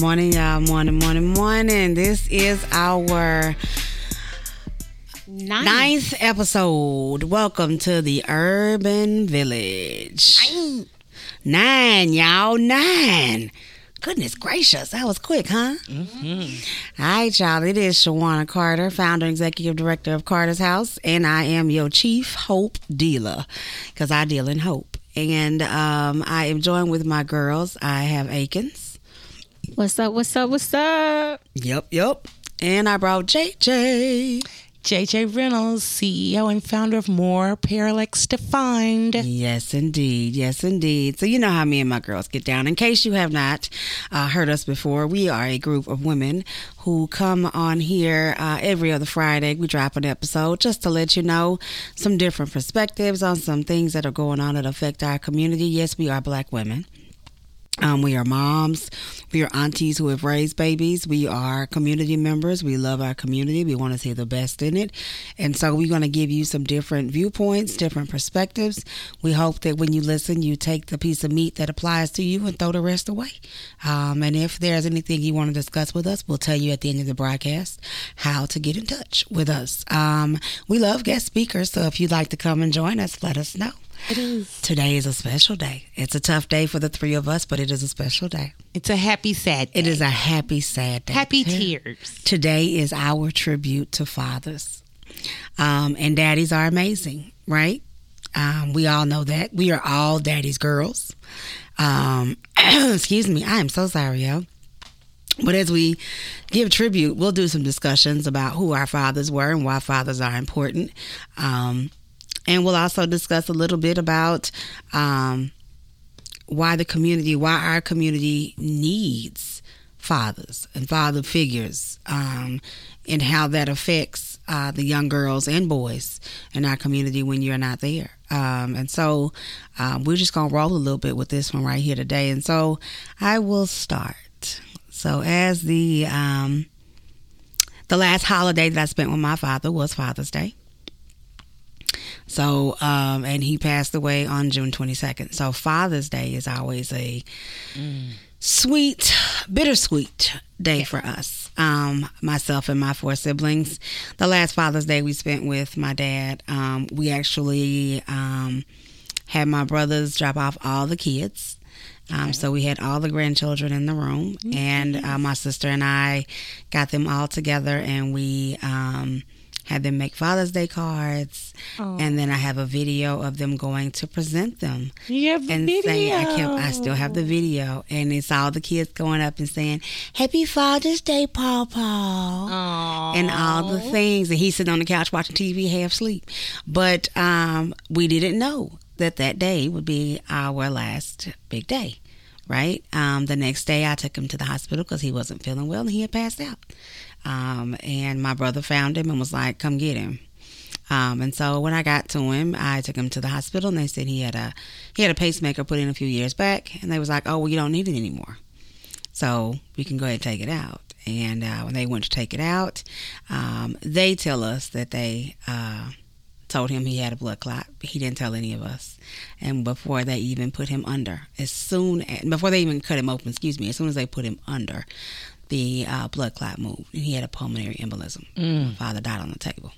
Morning, y'all. Morning, morning, morning. This is our Nice. ninth episode. Welcome to the Urban Village. Nine, y'all. Nine. Goodness gracious, that was quick, huh? Mm-hmm. All right, y'all. It is Shawana Carter, founder and executive director of Carter's House, and I am your chief hope dealer because I deal in hope. And um, I am joined with my girls. I have Akins. What's up? What's up? What's up? Yep, yep. And I brought JJ. JJ Reynolds, CEO and founder of More Parallax Defined. Yes, indeed. Yes, indeed. So, you know how me and my girls get down. In case you have not uh, heard us before, we are a group of women who come on here uh, every other Friday. We drop an episode just to let you know some different perspectives on some things that are going on that affect our community. Yes, we are black women. Um, we are moms. We are aunties who have raised babies. We are community members. We love our community. We want to see the best in it. And so we're going to give you some different viewpoints, different perspectives. We hope that when you listen, you take the piece of meat that applies to you and throw the rest away. Um, and if there's anything you want to discuss with us, we'll tell you at the end of the broadcast how to get in touch with us. Um, we love guest speakers. So if you'd like to come and join us, let us know. It is. Today is a special day. It's a tough day for the three of us, but it is a special day. It's a happy, sad day. It is a happy, sad day. Happy tears. Today is our tribute to fathers. Um, and daddies are amazing, right? Um, we all know that. We are all daddy's girls. Um, excuse me. I am so sorry, yo. But as we give tribute, we'll do some discussions about who our fathers were and why fathers are important. Um, and we'll also discuss a little bit about um, why the community, why our community needs fathers and father figures, um, and how that affects uh, the young girls and boys in our community when you're not there. Um, and so um, we're just going to roll a little bit with this one right here today. And so I will start. So as the um, the last holiday that I spent with my father was Father's Day. So, um, and he passed away on June 22nd. So, Father's Day is always a sweet, bittersweet day for us. Um, myself and my four siblings. The last Father's Day we spent with my dad, um, we actually um, had my brothers drop off all the kids. Um, so we had all the grandchildren in the room, and uh, my sister and I got them all together, and we um, had them make Father's Day cards, and then I have a video of them going to present them You have and video. saying I kept I still have the video, and it's all the kids going up and saying Happy Father's Day, Papa Aw. and all the things. And he's sitting on the couch watching TV, half asleep. But um, we didn't know that that day would be our last big day, right? Um, the next day, I took him to the hospital because he wasn't feeling well and he had passed out. Um, and my brother found him and was like, "Come get him." Um, and so when I got to him, I took him to the hospital, and they said he had a he had a pacemaker put in a few years back, and they was like, "Oh, well, you don't need it anymore." So we can go ahead and take it out. And uh, when they went to take it out, um, they tell us that they uh, told him he had a blood clot. He didn't tell any of us. And before they even put him under, as soon as, before they even cut him open, excuse me, as soon as they put him under, the uh, blood clot moved, and he had a pulmonary embolism. My father died on the table.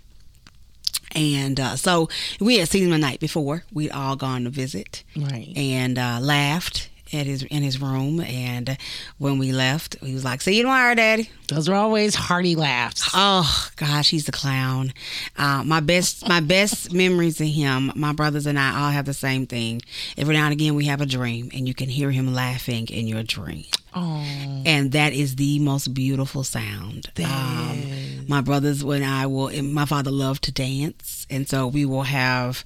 And uh, so we had seen him the night before. We'd all gone to visit Right. and uh, laughed at his in his room. And when we left, he was like, "See you tomorrow, Daddy." Those are always hearty laughs. Oh gosh, he's a clown. Uh, my best my best memories of him. My brothers and I all have the same thing. Every now and again, we have a dream, and you can hear him laughing in your dream. Oh, and that is the most beautiful sound. Um, my brothers and I will. My father loved to dance, and so we will have.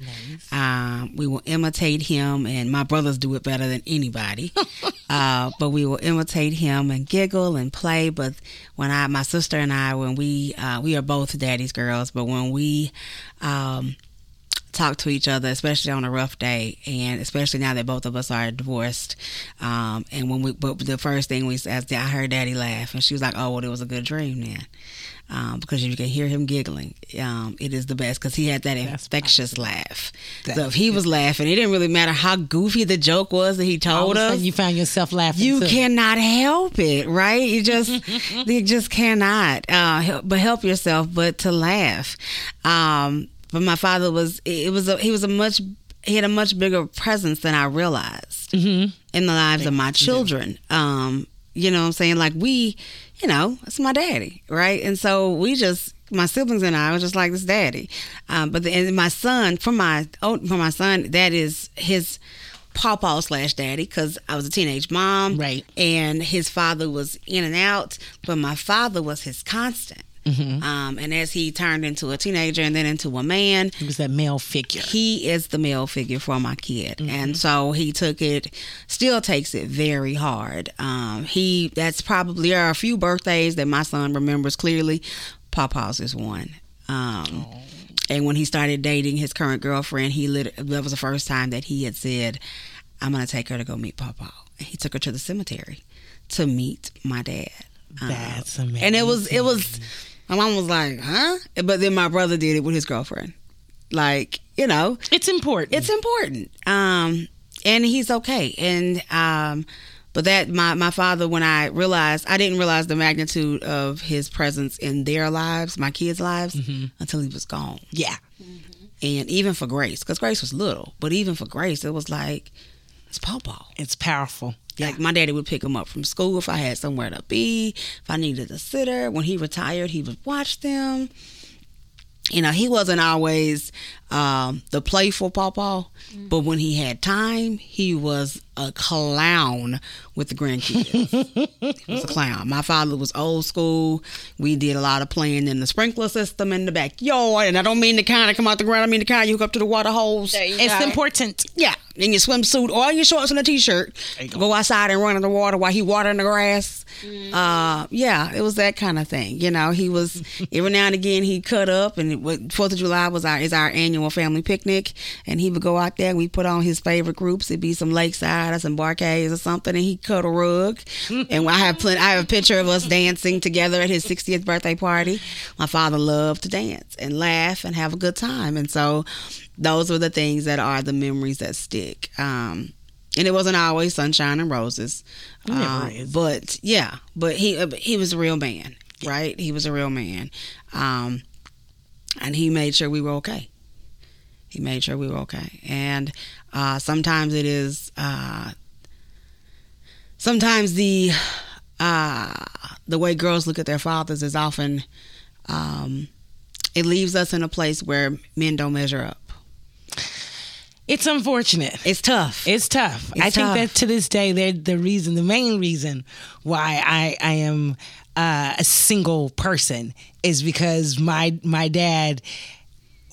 Um, we will imitate him, and my brothers do it better than anybody. uh, but we will imitate him and giggle and play. But when I, my sister and I, when we, uh, we are both daddy's girls, but when we. Um, talk to each other, especially on a rough day, and especially now that both of us are divorced. Um, and when we, but the first thing we said, I heard Daddy laugh, and she was like, "Oh, well, it was a good dream then." Um, because you can hear him giggling. Um, it is the best because he had that infectious laugh. so if he was laughing, it didn't really matter how goofy the joke was that he told us. you found yourself laughing. You too. cannot help it, right? You just, you just cannot. Uh, help, but help yourself, but to laugh. Um, but my father was, it was a, he was a much, he had a much bigger presence than I realized in the lives of my children. Um, you know what I'm saying? Like we, you know, it's my daddy, right? And so we just, my siblings and I was just like this daddy. Um, but the, and my son, for my, oh, for my son, that is his pawpaw slash daddy because I was a teenage mom. Right. And his father was in and out, but my father was his constant. Mm-hmm. Um, and as he turned into a teenager and then into a man, He was that male figure. he is the male figure for my kid. And so he took it still takes it very hard. Um he that's probably there are a few birthdays that my son remembers clearly. Pawpaw's is one. Um and when he started dating his current girlfriend he lit that was the first time that he had said i'm gonna take her to go meet and he took her to the cemetery to meet my dad. Um, That's amazing. and it was it was my mom was like huh? But then my brother did it with his girlfriend. Like you know. It's important. it's important. Um and he's okay. And um but that my my father when i realized i didn't realize the magnitude of his presence in their lives my kids lives until he was gone. Yeah. and even for grace because grace was little but even for grace it was like it's pawpaw It's powerful. Like my daddy would pick him up from school if I had somewhere to be, if I needed a sitter. When he retired, he would watch them. You know, he wasn't always um, the playful pawpaw, but when he had time, he was a clown with the grandkids. he was a clown. My father was old school. We did a lot of playing in the sprinkler system in the backyard, and I don't mean the kind that come out the ground. I mean the kind you hook up to the water hose. It's important. Yeah, in your swimsuit or your shorts and a t-shirt. Go. outside and run in the water while he watering the grass. Uh, yeah, it was that kind of thing. You know, he was every now and again he cut up, and it, Fourth of July was our is our annual family picnic, and he would go out there. and We put on his favorite groups. It'd be some Lakeside or some Bar-Kays or something, and he'd cut a rug. and I have plenty. I have a picture of us dancing together at his 60th birthday party. My father loved to dance and laugh and have a good time, and so those were the things that are the memories that stick. Um, and it wasn't always sunshine and roses, Uh, but yeah, but he uh, he was a real man, right? He was a real man, um, and he made sure we were okay. He made sure we were okay, and uh, sometimes it is. Uh, sometimes the uh, the way girls look at their fathers is often um, it leaves us in a place where men don't measure up. It's unfortunate. It's tough. It's tough. It's I think that to this day, they're the reason, the main reason why I I am uh, a single person is because my my dad,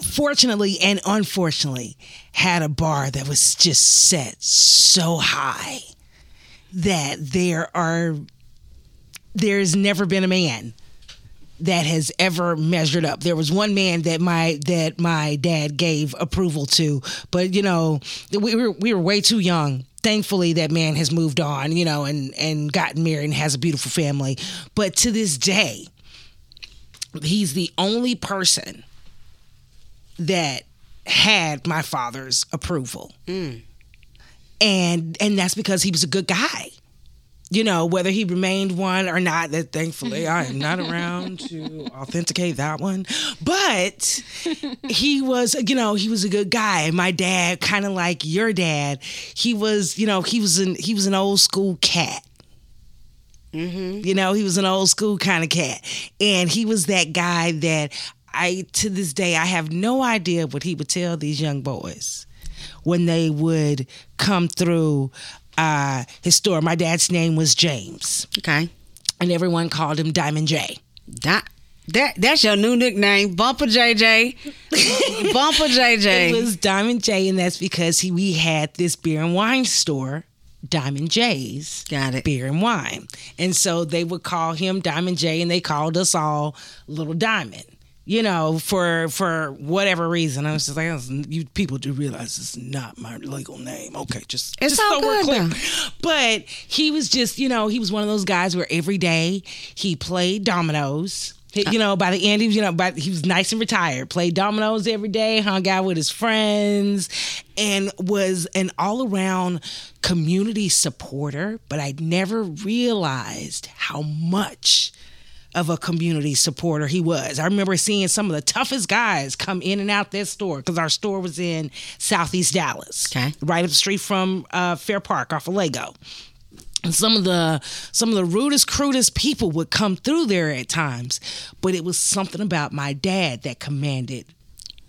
fortunately and unfortunately, had a bar that was just set so high that there are there's never been a man that has ever measured up. There was one man that my that my dad gave approval to, but you know, we were we were way too young. Thankfully, that man has moved on, you know, and and gotten married and has a beautiful family. But to this day, he's the only person that had my father's approval, mm. and and that's because he was a good guy you know, whether he remained one or not, that thankfully I am not around to authenticate that one. But he was, you know, he was a good guy. My dad, kind of like your dad, he was, you know, he was an he was an old school cat. Mm-hmm. You know, he was an old school kind of cat. And he was that guy that I to this day I have no idea what he would tell these young boys when they would come through uh, his store. My dad's name was James, okay. and everyone called him Diamond J. That that that's your new nickname, Bumper JJ. Bumper JJ. It was Diamond J, and that's because he we had this beer and wine store, Diamond J's. Got it. Beer and wine, and so they would call him Diamond J, and they called us all Little Diamond. You know, for for whatever reason, I was just like, "Oh, "You people do realize it's not my legal name, okay? Just It's just all so we're good, clear." But he was just, you know, he was one of those guys where every day he played dominoes He- You know, by the end, he was, you know, by, he was nice and retired. Played dominoes every day, hung out with his friends, and was an all-around community supporter. But I never realized how much of a community supporter he was. I remember seeing some of the toughest guys come in and out that store because our store was in Southeast Dallas, Okay. right up the street from uh, Fair Park off of Lagow. And some of the some of the rudest, crudest people would come through there at times, but it was something about my dad that commanded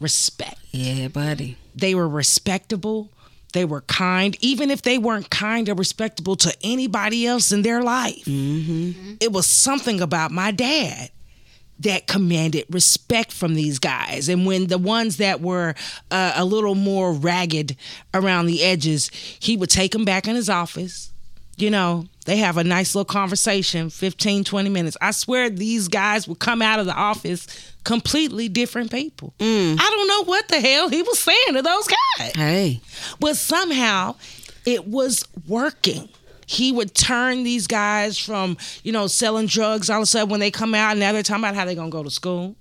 respect Yeah, buddy. they were respectable they were kind even if they weren't kind or respectable to anybody else in their life. It was something about my dad that commanded respect from these guys. And when the ones that were uh, a little more ragged around the edges he would take them back in his office you know they have a nice little conversation 15 20 minutes. I swear these guys would come out of the office completely different people. Mm. I don't know what the hell he was saying to those guys. Hey. but somehow it was working. He would turn these guys from you know selling drugs all of a sudden when they come out now they're talking about how they're gonna go to school.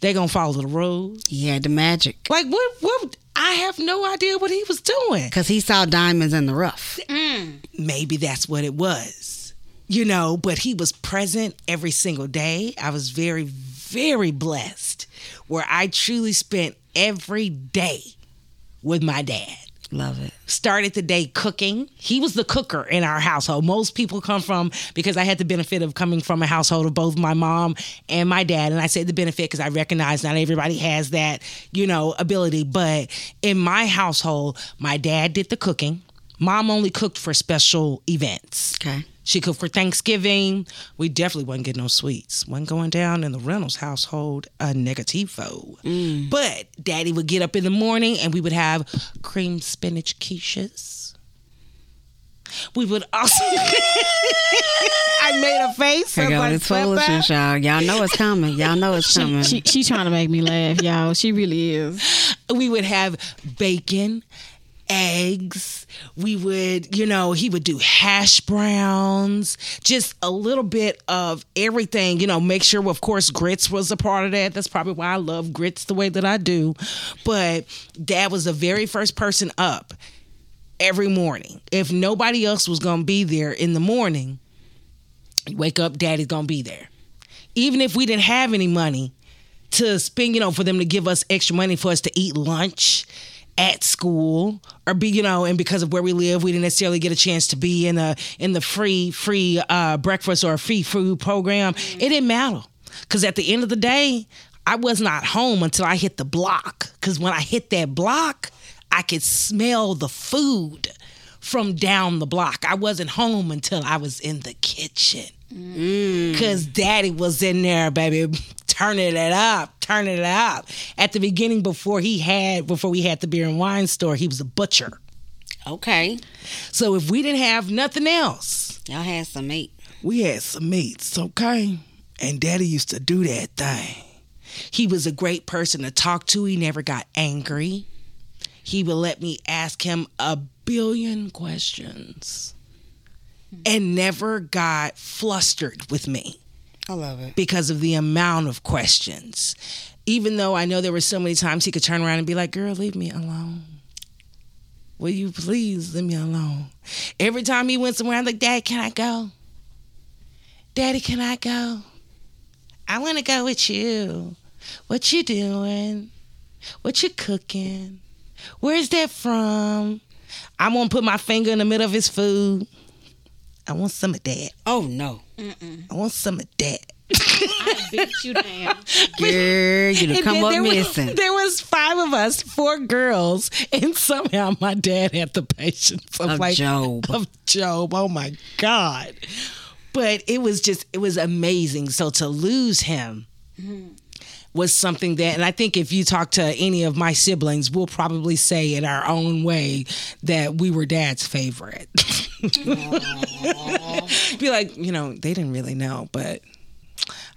They're gonna follow the rules. Yeah, the magic. like what what i have no idea what he was doing. Because he saw diamonds in the rough. Maybe that's what it was you know but he was present every single day i was very very blessed where i truly spent every day with my dad Love it. started the day cooking. He was the cooker in our household. Most people come from because I had the benefit of coming from a household of both my mom and my dad. And I say the benefit because I recognize not everybody has that, you know, ability. But in my household, my dad did the cooking. Mom only cooked for special events. Okay. She cooked for Thanksgiving. We definitely wasn't getting no sweets. Wasn't going down in the Reynolds household a negativo. Mm. But Daddy would get up in the morning and we would have cream spinach quiches. We would also. I made a face. Here I was go like, this foolishness, y'all. Y'all know it's coming. Y'all know it's coming. She she trying to make me laugh, y'all. She really is. we would have bacon, eggs. We would, you know, he would do hash browns, just a little bit of everything, you know, make sure, of course, grits was a part of that. That's probably why I love grits the way that I do. But dad was the very first person up every morning. If nobody else was going to be there in the morning, wake up, daddy's going to be there. Even if we didn't have any money, to spend, you know, for them to give us extra money for us to eat lunch at school or be, you know, and because of where we live, we didn't necessarily get a chance to be in the in the free free uh, breakfast or free food program. It didn't matter because at the end of the day, I was not home until I hit the block. Because when I hit that block, I could smell the food from down the block. I wasn't home until I was in the kitchen. Mm. Cause daddy was in there, baby, turning it up, turning it up. At the beginning, before he had, before we had the beer and wine store, he was a butcher. okay. So if we didn't have nothing else, Y'all had some meat. we had some meats, okay? And daddy used to do that thing. He was a great person to talk to. He never got angry. He would let me ask him a billion questions Mm-hmm. and never got flustered with me I love it. because of the amount of questions. Even though I know there were so many times he could turn around and be like, girl, leave me alone. Will you please leave me alone? Every time he went somewhere, I'm like, Dad, can I go? Daddy, can I go? I want to go with you. What you doing? What you cooking? Where's that from? I'm gonna put my finger in the middle of his food. I want some of that. Oh no. I want some of that. I beat you down. Girl, you come then up there missing. Was, there was five of us, four girls, and somehow my dad had the patience of, Of like Job. Of Job. Oh my God. But it was just it was amazing. So to lose him mm-hmm. Was something that and I think if you talk to any of my siblings, we'll probably say in our own way that we were dad's favorite. Be like, you know, they didn't really know, but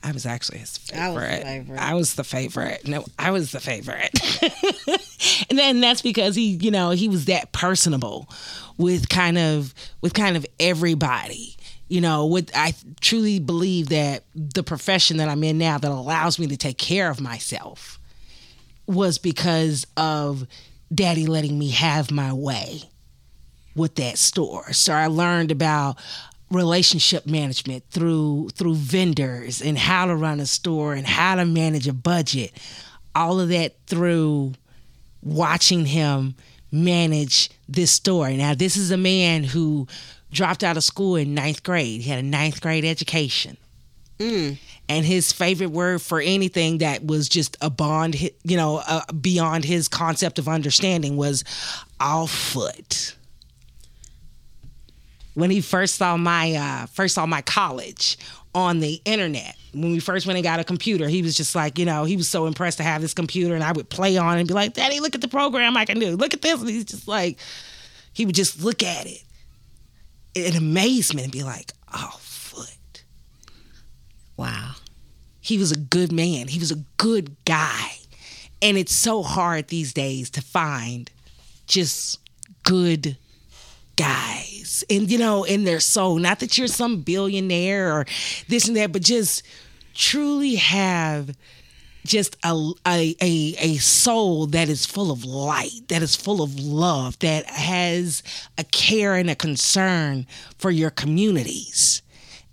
I was actually his I was favorite. favorite. I was the favorite. No, I was the favorite. and then that's because he, you know, he was that personable with kind of with kind of everybody. You know, what I truly believe that the profession that I'm in now that allows me to take care of myself was because of daddy letting me have my way with that store. So I learned about relationship management through through vendors and how to run a store and how to manage a budget. All of that through watching him manage this store. Now this is a man who dropped out of school in ninth grade. He had a ninth grade education. Mm. And his favorite word for anything that was just a bond, you know, uh, beyond his concept of understanding was off foot. When he first saw my uh, first saw my college on the internet, when we first went and got a computer, he was just like, you know, he was so impressed to have this computer, and I would play on it and be like, "Daddy, look at the program I can do. Look at this." And he's just like, he would just look at it in amazement and be like, "Oh, foot." Wow. He was a good man. He was a good guy. And it's so hard these days to find just good guys. And you know, in their soul, not that you're some billionaire or this and that, but just truly have just a, a, a, a soul that is full of light, that is full of love, that has a care and a concern for your communities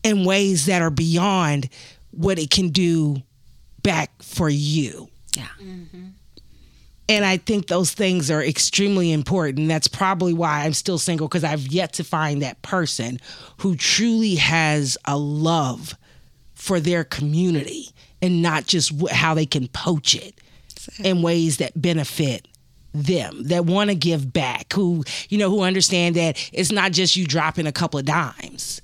in ways that are beyond what it can do back for you. Yeah. Mm-hmm. And I think those things are extremely important. That's probably why I'm still single because I've yet to find that person who truly has a love for their community and not just how they can poach it in ways that benefit them that want to give back who you know who understand that it's not just you dropping a couple of dimes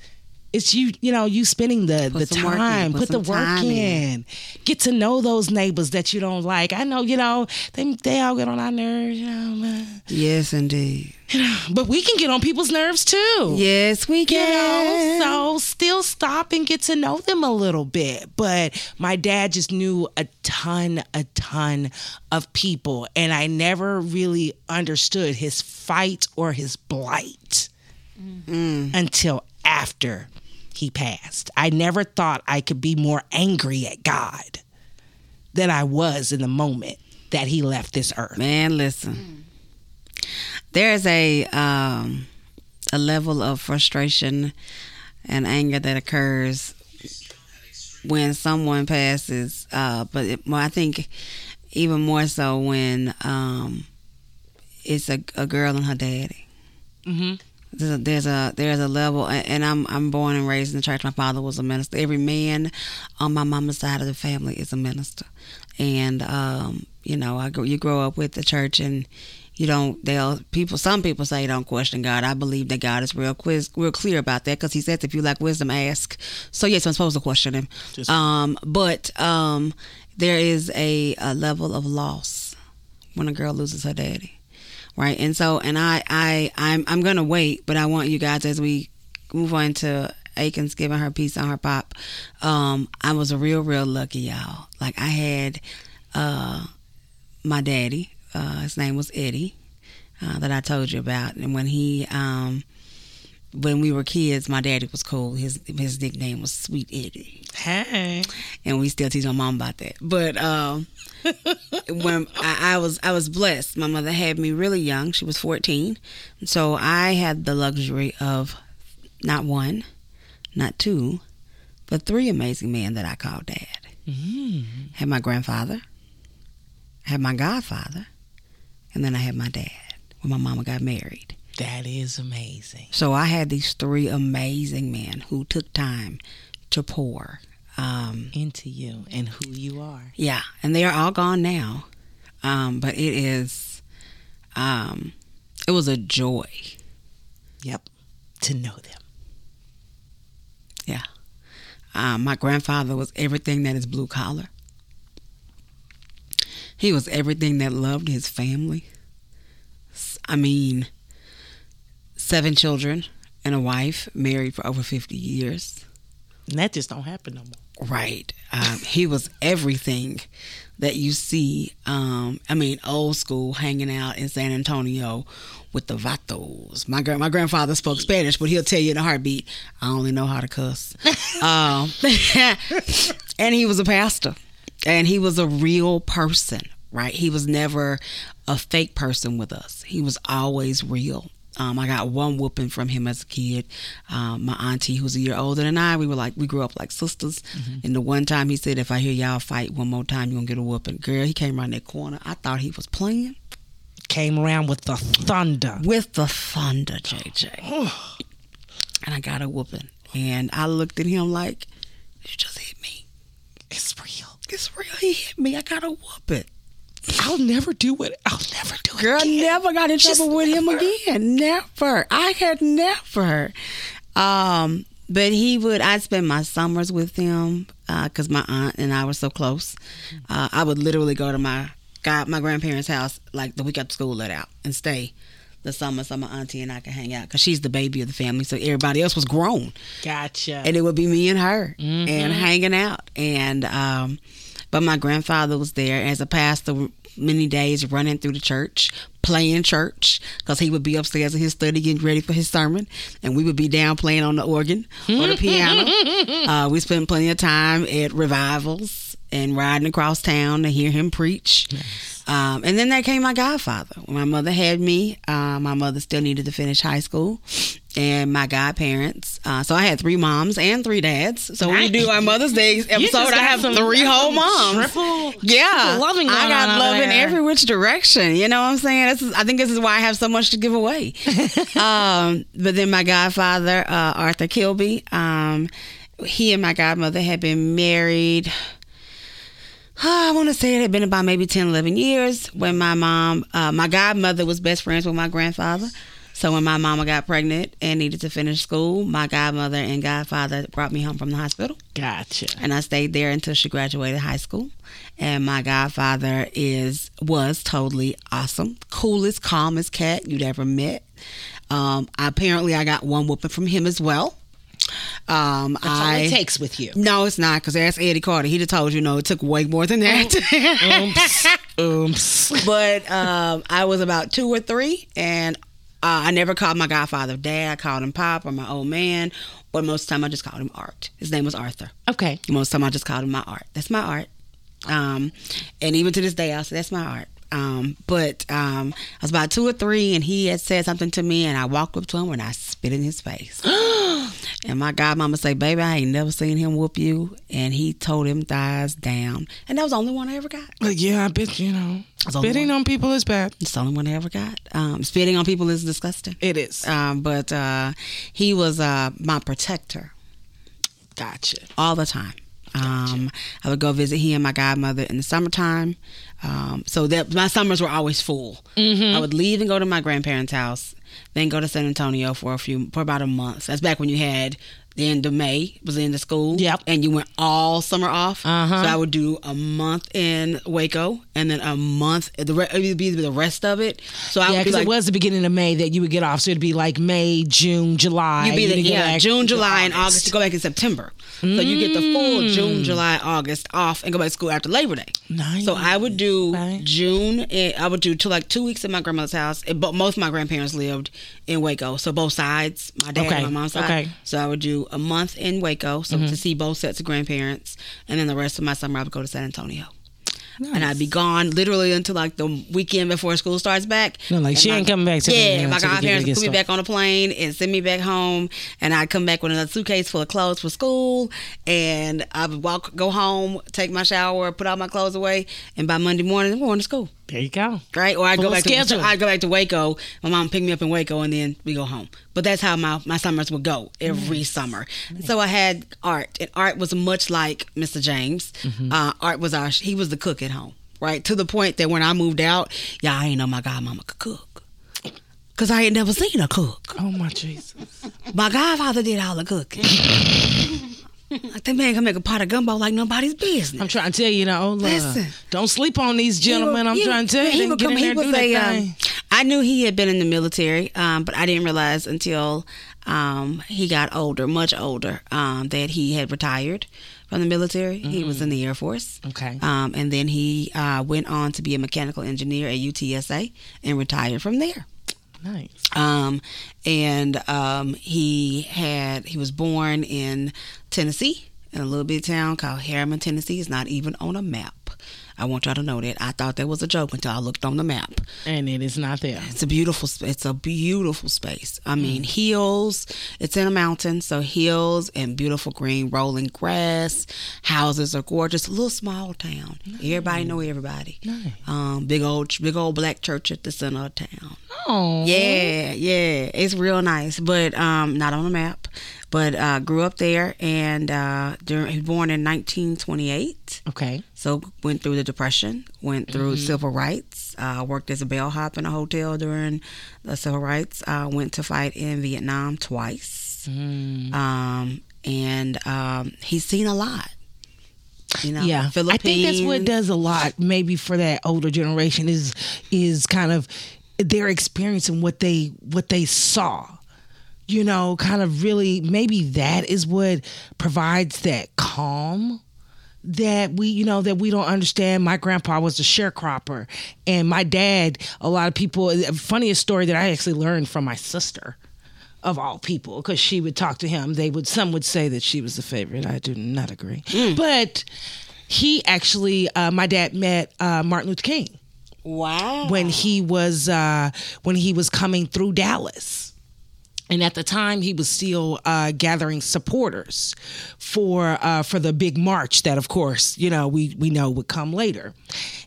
it's you you know you spending the Put the time put put, the work in. in. get to know those neighbors that you don't like i know you know they they all get on our nerves you know man. Yes, indeed. but we can get on people's nerves too Yes, we you can. know, so still stop and get to know them a little bit. But my dad just knew a ton, a ton of people, and I never really understood his fight or his blight mm. until after he passed. I never thought I could be more angry at God than I was in the moment that he left this earth. Man, listen. There's a um, a level of frustration and anger that occurs when someone passes, uh, but it, well, I think even more so when um, it's a, a girl and her daddy. hmm There's a, there's a there's a level, and I'm I'm born and raised in the church. My father was a minister. Every man on my mama's side of the family is a minister, and um, you know, I go, you grow up with the church, and you don't. They'll people. Some people say don't question God. I believe that God is real quiz, real clear about that because He says if you lack wisdom, ask. So yes, I'm supposed to question Him. Um, but um, there is a, a level of loss when a girl loses her daddy right. And so and i i i'm i'm gonna wait but i want you guys as we move on to Akins giving her piece on her pop um i was a real real lucky y'all. Like i had uh my daddy uh his name was eddie uh, that i told you about. And when he um when we were kids my daddy was cool his his nickname was sweet eddie Hey. and we still teach my mom about that. But um, when I, I was I was blessed, my mother had me really young. She was fourteen, so I had the luxury of not one, not two, but three amazing men that I called dad. Had my grandfather, had my godfather, and then I had my dad when my mama got married. That is amazing. So I had these three amazing men who took time to pour. Um, Into you and who you are. Yeah, and they are all gone now. Um, but it is, um, it was a joy. Yep. To know them. Yeah. Um, my grandfather was everything that is blue collar. He was everything that loved his family. I mean, seven children and a wife, married for over 50 years. And that just don't happen no more. Right. Um, he was everything that you see. Um, I mean, old school, hanging out in San Antonio with the vatos. My gra- my grandfather spoke Spanish, but he'll tell you in a heartbeat, I only know how to cuss. um, and he was a pastor, and he was a real person. Right. He was never a fake person with us. He was always real. Um, I got one whooping from him as a kid. Um, my auntie, who's a year older than I, we were like, we grew up like sisters. And the one time he said, if I hear y'all fight one more time, you're going to get a whooping. Girl, he came around that corner. I thought he was playing Came around with the thunder. with the thunder, JJ. and I got a whooping. And I looked at him like, you just hit me. It's real. It's real. He hit me. I got a whooping. I'll never do it. I'll never do it. Girl, I again. never got in Just trouble with him again. Never. I had never. Um, but he would. I'd spend my summers with him because my aunt and I were so close. Uh, I would literally go to my god, my grandparents' house like the week after school let out and stay the summer so my auntie and I could hang out because she's the baby of the family. So everybody else was grown Gotcha. and it would be me and her and hanging out and um but my grandfather was there as a pastor many days running through the church playing church because he would be upstairs in his study getting ready for his sermon and we would be down playing on the organ or the piano. Uh, we spent plenty of time at revivals and riding across town to hear him preach um, and then there came my godfather. When my mother had me, uh, my mother still needed to finish high school, and my godparents. Uh, so I had three moms and three dads. So when we do our Mother's Day episode, I have three whole moms. triple- yeah, triple loving I got love in there. every which direction. You know what I'm saying? This is, I think this is why I have so much to give away. um, but then my godfather, uh, Arthur Kilby, um, he and my godmother had been married. I want to say it had been about maybe 10, 11 years when my mom, uh, my godmother was best friends with my grandfather. So when my mama got pregnant and needed to finish school, my godmother and godfather brought me home from the hospital. Gotcha. And I stayed there until she graduated high school. And my godfather is was totally awesome, coolest, calmest cat you'd ever met. Um, apparently, I got one whooping from him as well. Um, That's all I it takes with you. no, it's not because that's Eddie Carter. He'd have told you, no, it took way more than that. Oops. Oops. but um, I was about two or three, and uh, I never called my godfather dad. I called him pop or my old man, but most of the time I just called him Art. His name was Arthur. Okay. Most of the time I just called him my Art. That's my Art. Um, and even to this day, I'll say that's my Art. Um, but um, I was about two or three, and he had said something to me, and I walked up to him and I spit in his face. and my godmama say, "Baby, I ain't never seen him whoop you." And he told him thighs down, and that was the only one I ever got. Yeah, I bet you know. Spitting on people is bad. It's the only one I ever got. Um, spitting on people is disgusting. It is. Um, but uh, he was uh, my protector Gotcha. all the time. Um, I would go visit and my godmother in the summertime. Um, so that my summers were always full. Mm-hmm. I would leave and go to my grandparents' house, then go to San Antonio for a few for about a month. That's back when you had the end of May was in the end of school. Yep. And you went all summer off. Uh-huh. So I would do a month in Waco and then a month the re- it would be the rest of it. So I Yeah, because like it was the beginning of May that you would get off. So it'd be like May, June, July. You'd be the, yeah, back June, July, and August. to go back in September. So you get the full June, July, August off and go back to school after Labor Day. Nice. So I would do Right. June. eh, I would do to like two weeks at my grandmother's house. But most of my grandparents lived in Waco, so both sides, my dad Okay, and my mom's side. okay. So I would do a month in Waco, so mm-hmm. to see both sets of grandparents, and then the rest of my summer I would go to San Antonio. And I'd be gone literally until like the weekend before school starts back. No, like, And she ain't coming back till the- Yeah, yeah, my godparents would put me back on a plane and send me back home, and I'd come back with another suitcase full of clothes for school, and I would walk, go home, take my shower, put all my clothes away, and by Monday morning I'm going to school. There you go. Right, or I go back schedule. to I go back to Waco. My mom picked me up in Waco, and then we go home. But that's how my, my summers would go every summer. So I had art, and art was much like Mr. James. Mm-hmm. Uh, art was our he was the cook at home, right? To the point that when I moved out, yeah, I ain't know my godmama could cook, cause I ain't never seen her cook. Oh my Jesus. My godfather did all the cooking. like that man can make a pot of gumbo like nobody's business. I'm trying to tell you, you know, Listen. don't sleep on these gentlemen. I'm trying to tell you, he would come. He in there would and do that um. "I knew he had been in the military, um, but I didn't realize until um, he got older, much older, um, that he had retired from the military. He was in the Air Force. Okay. Um, and then he uh, went on to be a mechanical engineer at UTSA and retired from there. Nice. Um, and um, he had he was born in Tennessee in a little bit town called Harriman, Tennessee. It's not even on a map. I want y'all to know that. I thought that was a joke until I looked on the map. And it is not there. It's a beautiful. It's a beautiful space. I mean, hills. It's in a mountain, so hills and beautiful green rolling grass. Houses are gorgeous. A little small town. Everybody know everybody. Nice. Um, big old, big old black church at the center of town. Oh. Yeah, yeah, it's real nice, but um, not on the map. But uh, grew up there, and uh, during, born in 1928. Okay. So went through the depression, went through civil rights, uh, worked as a bellhop in a hotel during the civil rights. Uh, went to fight in Vietnam twice, um, and um, he's seen a lot. You know, Yeah, Philippines. I think that's what does a lot. Maybe for that older generation is is kind of their experience and what they what they saw. You know, kind of really maybe that is what provides that calm that we you know that we don't understand. My grandpa was a sharecropper and my dad a lot of people funniest story that i actually learned from my sister of all people because she would talk to him. They would some would say that she was the favorite. I do not agree. But he actually uh, my dad met uh, martin luther king. Wow. when he was uh, when he was coming through Dallas. And at the time, he was still uh, gathering supporters for uh, for the big march that, of course, you know we we know would come later.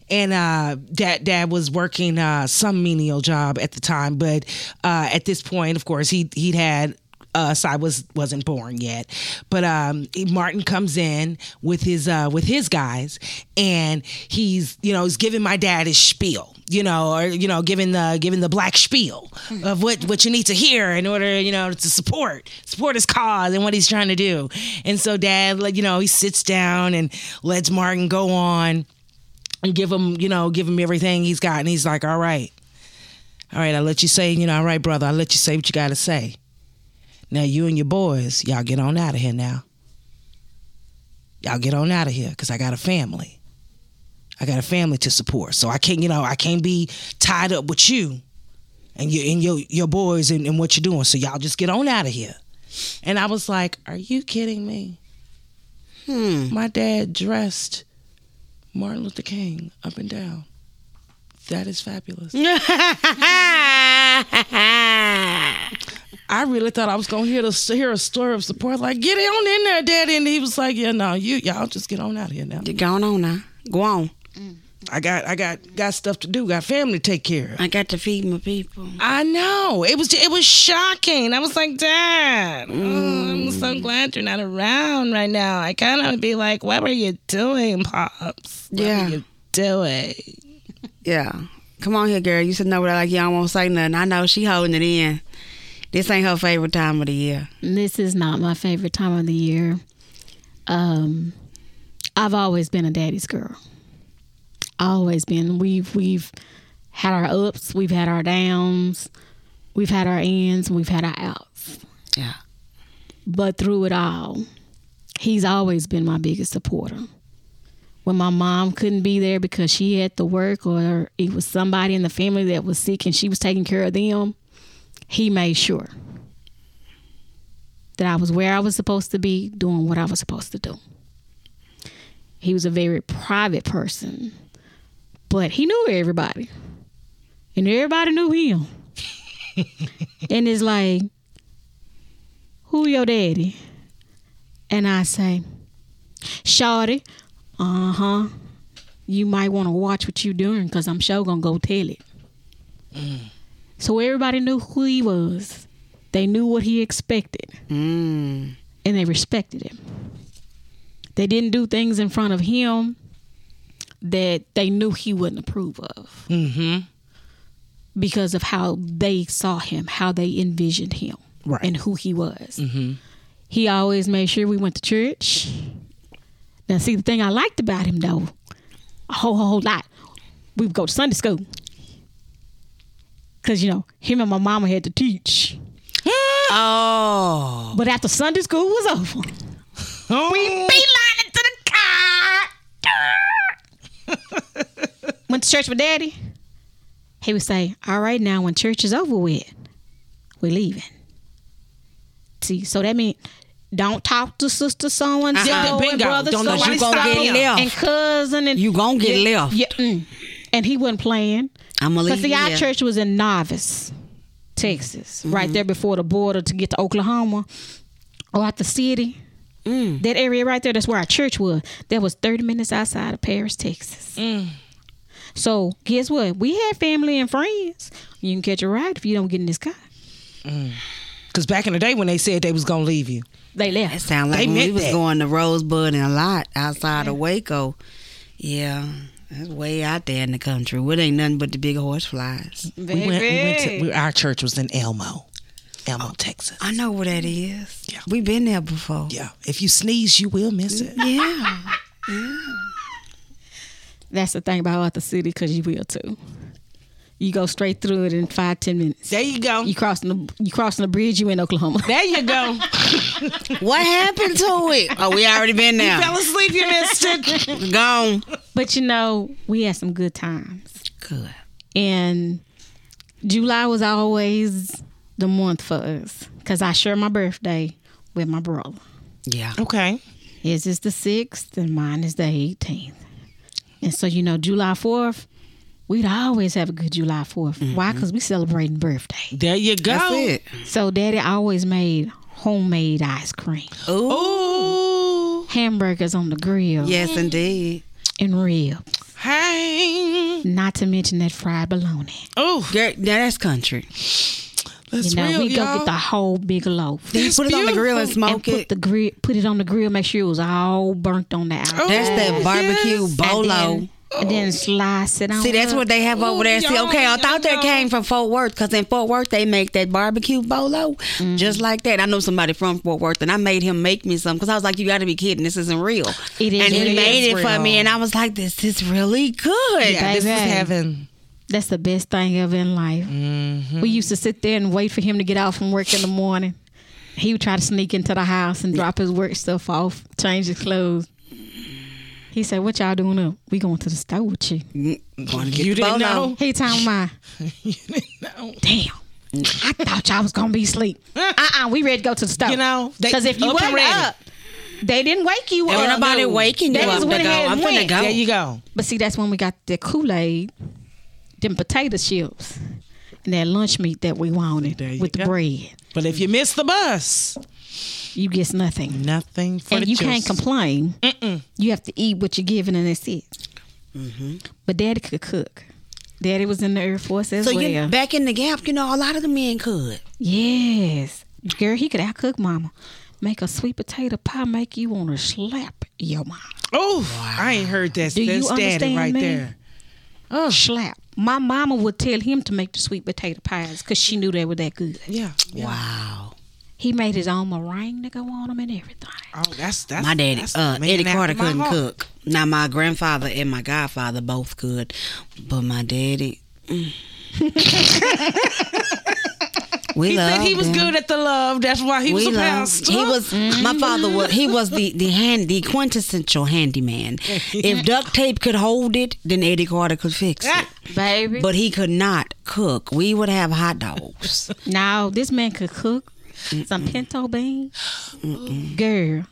And uh, dad dad was working uh, some menial job at the time, but uh, at this point, of course, he he'd had us. I was wasn't born yet, but um, Martin comes in with his uh, with his guys, and he's you know he's giving my dad his spiel, you know, or you know giving the giving the black spiel of what what you need to hear in order you know to support support his cause and what he's trying to do. And so dad, like you know, he sits down and lets Martin go on and give him you know give him everything he's got, and he's like, all right. All right, I'll let you say, you know, all right, brother, I'll let you say what you got to say. Now you and your boys, y'all get on out of here now. Y'all get on out of here because I got a family. I got a family to support. So I can't, you know, I can't be tied up with you and you and your your boys and, and what you're doing. So y'all just get on out of here. And I was like, Are you kidding me? Hmm. My dad dressed Martin Luther King up and down. That is fabulous. I really thought I was gonna hear the hear a story of support, like get on in there, Daddy. And he was like, Yeah, no, you y'all just get on out of here now. You're going on now. Go on. I got I got got stuff to do, got family to take care of. I got to feed my people. I know it was it was shocking. I was like, Dad, oh, I'm mm. so glad you're not around right now. I kind of be like, What were you doing, pops? What Yeah. were you doing? Yeah. Come on here, girl. You should know what I like. You don't want to say nothing. I know she holding it in. This ain't her favorite time of the year. This is not my favorite time of the year. Um, I've always been a daddy's girl. Always been. We've we've had our ups, we've had our downs, we've had our ins, we've had our outs. Yeah. But through it all, he's always been my biggest supporter. When my mom couldn't be there because she had to work or it was somebody in the family that was sick and she was taking care of them, he made sure that I was where I was supposed to be, doing what I was supposed to do. He was a very private person, but he knew everybody. And everybody knew him. and it's like, who your daddy? And I say, Shawty, uh huh. You might want to watch what you're doing because I'm sure gonna go tell it. So everybody knew who he was. They knew what he expected Mm. and they respected him. They didn't do things in front of him that they knew he wouldn't approve of Mm-hmm. because of how they saw him, how they envisioned him, Right. and who he was. He always made sure we went to church. Now, see, the thing I liked about him, though, a whole, whole lot, we would go to Sunday school. Cause you know him and my mama had to teach. Oh. But after Sunday school was over, Oh, beelining to the car. Went to church with daddy. He would say, All right, now when church is over with, we're leaving. See, so that means don't talk to sister so and so Uh-uh. and brother Don't so and stop so and cousin and You gon' get yeah, left. Yeah, mm. And he wasn't playing. I'm gonna Because leave see, our church was in Novice, Texas, right Mm-hmm. there before the border to get to Oklahoma or out the city. Mm. That area right there, that's where our church was. That was 30 minutes outside of Paris, Texas. Mm. So guess what? We had family and friends. You can catch a ride if you don't get in this car. Because back in the day when they said they was gonna leave you, They left. That left. sound like They when we was that. going to Rosebud and a lot outside of Waco. Yeah. That's way out there in the country. It ain't nothing but the big horse flies. we went. We went to we, our church was in Elmo, Elmo, oh, Texas. I know where that is. Yeah. We've been there before. Yeah, if you sneeze, you will miss it. Yeah. yeah. That's the thing about Arthur City because you will too. You go straight through it in five, ten minutes. There you go. You crossing the you crossing the bridge, you in Oklahoma. There you go. what happened to it? Oh, we already been there. Fell asleep, you missed it. Gone. But you know, we had some good times. Good. And July was always the month for us because I share my birthday with my brother. Yeah. Okay. His is the 6th and mine is the 18th. And so, you know, July 4th, we'd always have a good July 4th. Mm-hmm. Why? Because we celebrating birthday. There you go. That's it. So, Daddy always made homemade ice cream, Ooh. Ooh. hamburgers on the grill, Yes, indeed. and ribs. Hey. Not to mention that fried bologna. Oh, Girl, that's country. that's you know, real, we go y'all. get the whole big loaf. That's Put it on the grill and smoke and put it. the grill, put it on the grill. Make sure it was all burnt on the outside. Oh, that's that Oh, barbecue yes. bolo. And then, slice it on. See, that's up. what they have over there. See, okay, I thought that came from Fort Worth because in Fort Worth they make that barbecue bolo just like that. I know somebody from Fort Worth, and I made him make me some because I was like, "You got to be kidding! This isn't real." It is and he real. made it It's for me, and I was like, "This is really good." Yeah, this is heaven. That's the best thing ever in life. Mm-hmm. We used to sit there and wait for him to get out from work in the morning. He would try to sneak into the house and drop his work stuff off, change his clothes. He said, "What y'all doing up? We going to the store with you." Going to get You the didn't bolo. know? He talking about, you didn't know. "Damn, I thought y'all was gonna be asleep. Uh uh we ready to go to the store. You know, because if you up wasn't ready. up, they didn't wake you Ain't up. nobody waking you They up just to went go. ahead I'm and finna went. go. There you go. But see, that's when we got the Kool Aid, them potato chips, and that lunch meat that we wanted There you with the bread. But if you miss the bus, You get nothing. nothing for and the you can't juice. complain. You have to eat what you're given, and that's it. Mm-hmm. But Daddy could cook. Daddy was in the Air Force as So well. you back in the gap, you know, a lot of the men could. yes, girl, he could outcook Mama. Make a sweet potato pie, make you want to slap your mama. Oh, I ain't heard that. Do you That's daddy understand right me? there. Oh, slap. My mama would tell him to make the sweet potato pies because she knew they were that good. Yeah. yeah. Wow. He made his own meringue to go on them and everything. Oh, that's that's my daddy, that's uh, man Eddie Carter couldn't heart. cook. Now my grandfather and my godfather both could, but my daddy. mm. we He said he was him. good at the love. That's why he was a loved- pastor. He was my father was he was the the hand the quintessential handyman. if duct tape could hold it, then Eddie Carter could fix it. Baby. But he could not cook. We would have hot dogs. now, this man could cook some pinto beans, girl,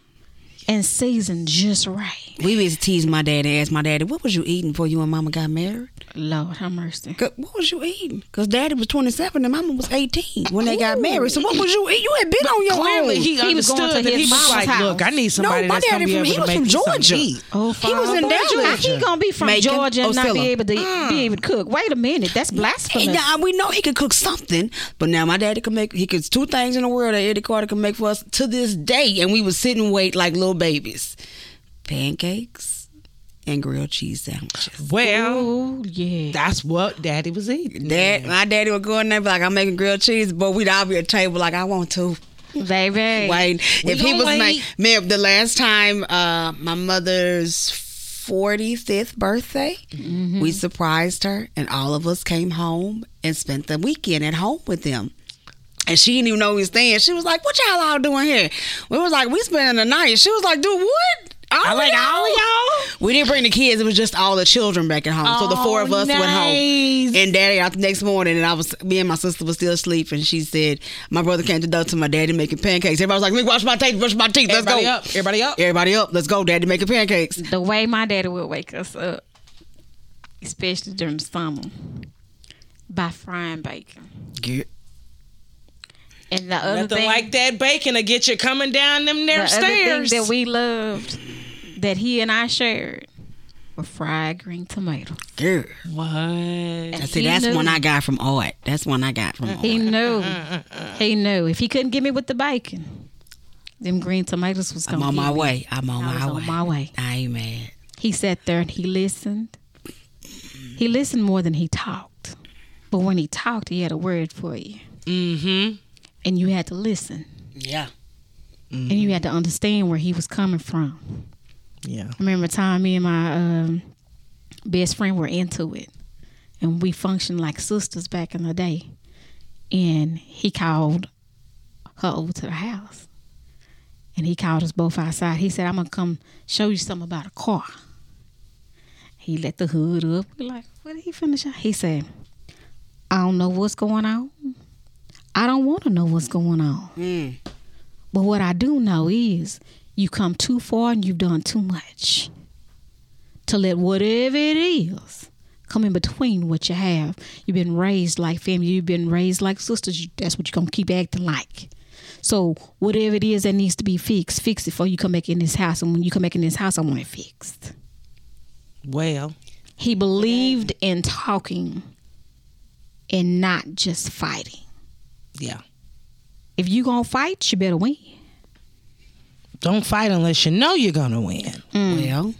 and season just right. we used to tease my daddy, and ask my daddy, "What was you eating before you and Mama got married?" Lord have mercy. What was you eating? Because daddy was 27 and mama was 18 when they got married. So what was you eating? You had been on your Clearly, own. he, He was going understood to that he his was mama's like, house. "Look, I need somebody no, my that's gonna daddy be from, able he to was make from me something to Georgia. Oh, he was in Father, Dallas. How he gonna be from Macon, Georgia and not be able to mm. be able to cook? Wait a minute, that's mm. blasphemous. And now we know he could cook something, but now my daddy could make. He could two things in the world that Eddie Carter could make for us to this day, and we would sit and wait like little babies: pancakes and grilled cheese sandwiches. Well, Oh yeah. that's what Daddy was eating. Dad, my daddy would go in there and be like, "I'm making grilled cheese," but we'd all be at the table like, "I want to." Baby. Wait, We if he was wait. like, man, the last time uh, my mother's 45th birthday, we surprised her, and all of us came home and spent the weekend at home with them. And she didn't even know we was staying. She was like, "What y'all all doing here?" We was like, "We spending the night." She was like, "Dude, what?" All I like all of y'all. We didn't bring the kids. It was just all the children back at home. so the oh, four of us went home. And daddy out the next morning, and I was me and my sister was still asleep, and she said my brother came to the door to my daddy making pancakes. Everybody was like, "Let me wash my teeth, brush my teeth. Let's Everybody go." up. Everybody up. Everybody up. Let's go, daddy making pancakes. The way my daddy would wake us up, especially during the summer, by frying bacon. Get- And the other Nothing thing, like that bacon to get you coming down them the there other stairs. thing that we loved, that he and I shared, were fried green tomatoes. Girl. what? I see that's knew. one I got from Art. That's one I got from He knew. Mm, mm, mm, he knew. If he couldn't get me with the bacon, them green tomatoes was I'm on my me. way. I'm on my way. I was my on my way. I ain't mad. He sat there and he listened. He listened more than he talked. But when he talked, he had a word for you. Mm-hmm. And you had to listen. Yeah. And you had to understand where he was coming from. Yeah. I remember a time me and my um, best friend were into it. And we functioned like sisters back in the day. And he called her over to the house. And he called us both outside. He said, I'm going to come show you something about a car. He let the hood up. We're like, what did he finish? He said, I don't know what's going on. I don't want to know what's going on. Mm. But what I do know is you come too far and you've done too much to let whatever it is come in between what you have. You've been raised like family. You've been raised like sisters. That's what you're going to keep acting like. So whatever it is that needs to be fixed, fix it before you come back in this house. And when you come back in this house, I want it fixed. Well, He believed in talking and not just fighting. Yeah. If you going to fight, you better win. Don't fight unless you know you're gonna win. Mm. Well,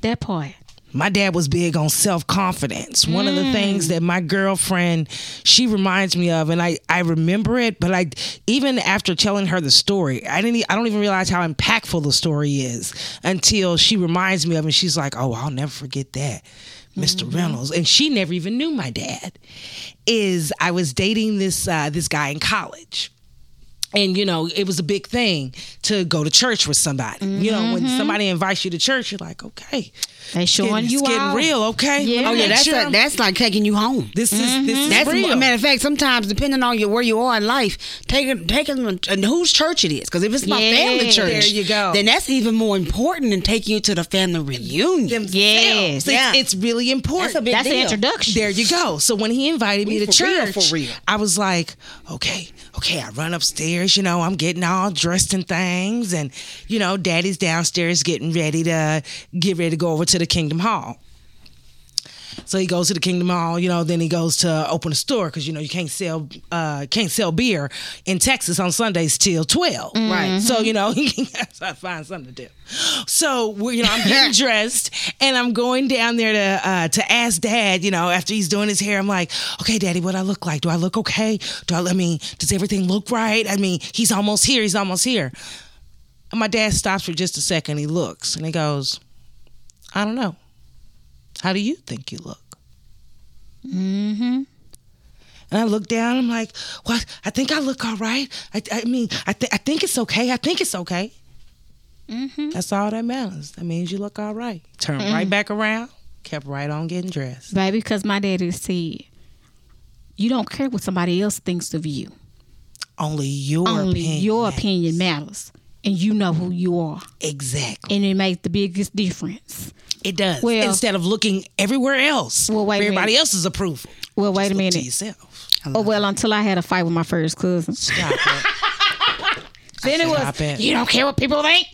That part. My dad was big on self confidence. One of the mm. things that my girlfriend she reminds me of, and I I remember it, but I even after telling her the story, I didn't I don't even realize how impactful the story is until she reminds me of, it and she's like, "Oh, I'll never forget that." Mister Reynolds, and she never even knew my dad. Is I was dating this uh, this guy in college, and you know it was a big thing to go to church with somebody. You know when somebody invites you to church, you're like, okay, They showing it's you getting out. real, okay? Yeah. Oh yeah, that's sure a, I'm- that's like taking you home. this is this is That's real. a matter of fact. Sometimes, depending on your where you are in life, taking taking and whose church it is. Because if it's my Yeah, family church, there you go. Then that's even more important than taking you to the family reunion. Themselves. Yes. It's, Yeah. it's really important. That's a big That's the deal. introduction. There you go. So when he invited me We to for real, church, for real. I was like, okay, okay. I run upstairs, you know, I'm getting all dressed and things, and you know, Daddy's downstairs getting ready to get ready to go over to the Kingdom Hall. So he goes to the Kingdom Hall, you know. Then he goes to open a store because you know you can't sell uh, can't sell beer in Texas on Sundays till twelve, Right. So you know he has to find something to do. So we're, you know I'm getting dressed and I'm going down there to uh, to ask Dad, you know, after he's doing his hair, I'm like, okay, Daddy, what I look like? Do I look okay? Do I? I mean, does everything look right? I mean, he's almost here. He's almost here. And my dad stops for just a second. He looks and he goes, I don't know. How do you think you look? Mm-hmm. And I look down. I'm like, "What? I think I look all right. I, I mean, I, th- I think it's okay. I think it's okay. Mm-hmm. That's all that matters. That means you look all right. Turn right back around. Kept right on getting dressed. Baby, because my daddy said, you don't care what somebody else thinks of you. Only your Only opinion. your matters. opinion matters. And you know who you are. Exactly. And it makes the biggest difference. It does. Well- Instead of looking everywhere else Well, wait everybody minute. else's approval. Well, wait Just a look to minute. yourself. Oh, well, until I had a fight with my first cousin. Stop it. Then it was, it. you don't care what people think?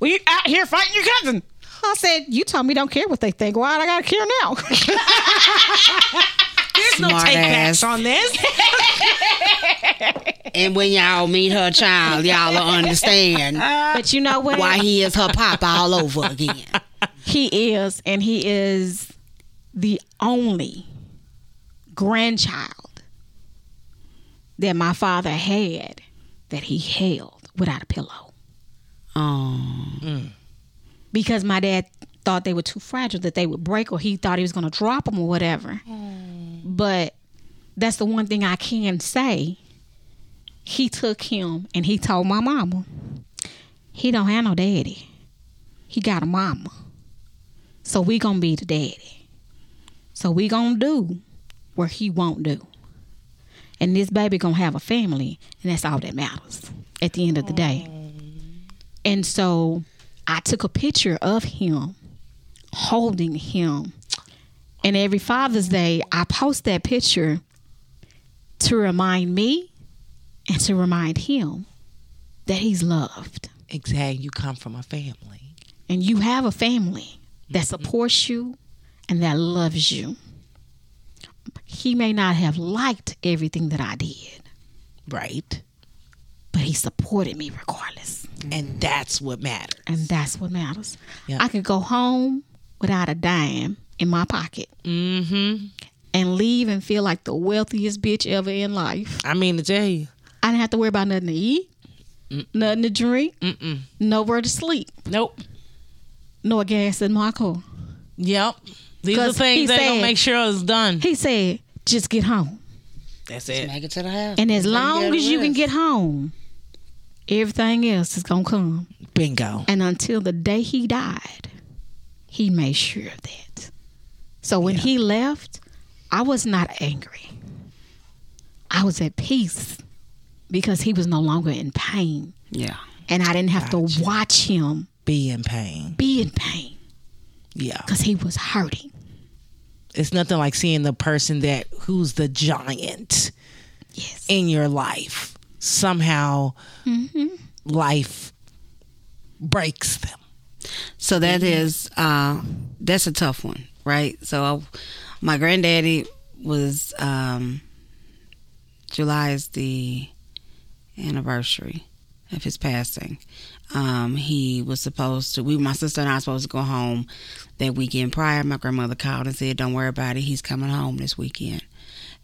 Well, you out here fighting your cousin. I said, you told me don't care what they think. Why I gotta care now? There's no Smart take backs on this. And when y'all meet her child, y'all will understand but you know what? why he is her papa all over again. He is, and he is the only grandchild that my father had that he held without a pillow. Oh, Because my dad thought they were too fragile that they would break, or he thought he was going to drop them or whatever. Hmm. But that's the one thing I can say. He took him and he told my mama, he don't have no daddy. He got a mama. So we gonna be the daddy. So we gonna do what he won't do. And this baby gonna have a family, and that's all that matters at the end of the day. Hmm. And so I took a picture of him holding him. And every Father's Day, I post that picture to remind me and to remind him that he's loved. Exactly. You come from a family. And you have a family that mm-hmm. supports you and that loves you. He may not have liked everything that I did, Right. but he supported me regardless. And that's what matters. And that's what matters. Yeah. I could go home without a dime in my pocket Mm-hmm. and leave and feel like the wealthiest bitch ever in life. I mean to tell you. I didn't have to worry about nothing to eat, nothing to drink, Mm-mm. nowhere to sleep, Nope. no gas in my car. Yep. These are 'Cause he things that gonna said- make sure it's done. He said, just get home. That's it. Make it to the house. And as long as you can get home, everything else is going to come. Bingo. And until the day he died, he made sure of that. So when he left, I was not angry. I was at peace because he was no longer in pain. Yeah. And I didn't have Gotcha. to watch him Be in pain. be in pain Yeah. because he was hurting. It's nothing like seeing the person that who's the giant Yes. in your life. Somehow mm-hmm. life breaks them. So that is uh, that's a tough one, right? So my granddaddy was um, July is the anniversary of his passing. Um, he was supposed to. We, my sister and I, were supposed to go home that weekend prior. My grandmother called and said, "Don't worry about it. He's coming home this weekend."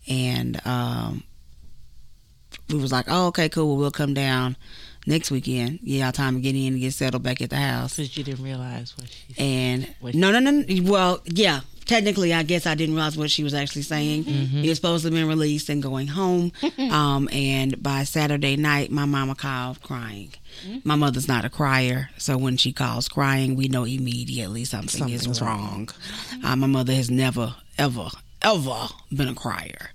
And um, we was like, "Oh, okay, cool. Well, we'll come down next weekend. Yeah, time to get in and get settled back at the house." Because you didn't realize what she said. And What- no, no, no. no. Well, yeah. Technically, I guess I didn't realize what she was actually saying. He was supposed to have been released and going home. um, and by Saturday night, my mama called crying. My mother's not a crier, so when she calls crying, we know immediately something is Something's wrong. Uh, my mother has never, ever, ever been a crier.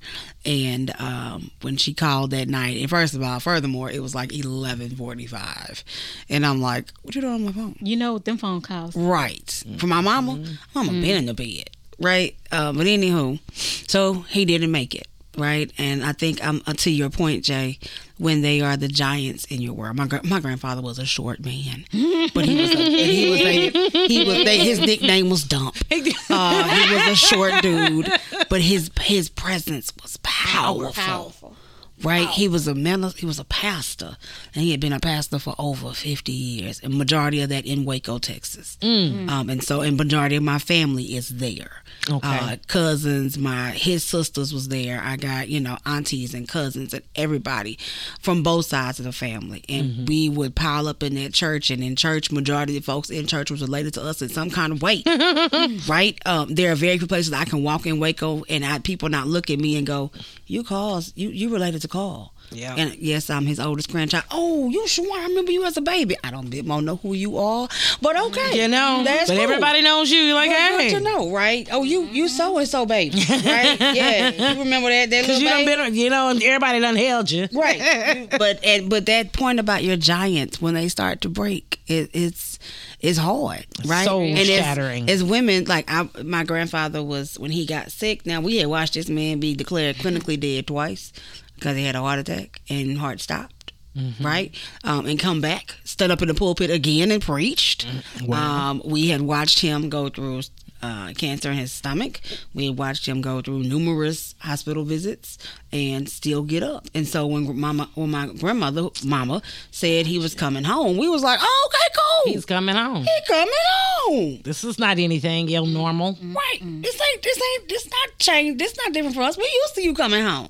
And um, when she called that night, and first of all, furthermore, it was like eleven forty-five, and I'm like, "What you doing on my phone?" You know what them phone calls. Right. For my mama, mama been in the bed. Right. Uh, but anywho, so he didn't make it. Right. And I think um, uh, to your point, Jay, when they are the giants in your world, my gra- my grandfather was a short man, but he was a, he was a, he was they, his nickname was Dump. Uh, he was a short dude, but his his presence was powerful. powerful. Right, he was a man. He was a pastor, and he had been a pastor for over fifty years, and majority of that in Waco, Texas. Um, and so, and majority of my family is there. Okay. Uh, cousins, my his sisters was there. I got you know aunties and cousins and everybody from both sides of the family, and we would pile up in that church. And in church, majority of the folks in church was related to us in some kind of way right? Um, there are very few places I can walk in Waco and I, people not look at me and go, "You calls you you related to Carl." Yeah. And yes, I'm his oldest grandchild. Oh, you sure? I remember you as a baby. I don't bit more know who you are, but okay, You know, that's but cool. everybody knows you. You're like, Well, hey, to know, right? Oh, you you so and so baby, right? Yeah, you remember that that because little you done baby? been, you know, everybody done held you. right but and, but that point about your giants when they start to break it, it's it's hard right Soul and as- shattering. as, women like I, my grandfather was when he got sick now we had watched this man be declared clinically dead twice because he had a heart attack and heart stopped Mm-hmm. right um, and come back stood up in the pulpit again and preached Mm, um, we had watched him go through uh, cancer in his stomach. We watched him go through numerous hospital visits and still get up. And so when mama, when my grandmother, mama, said he was coming home, we was like, oh, okay, cool. He's coming home. he coming home. This is not anything ill normal. Right. This ain't this ain't this not changed. This not different for us. We used to you coming home.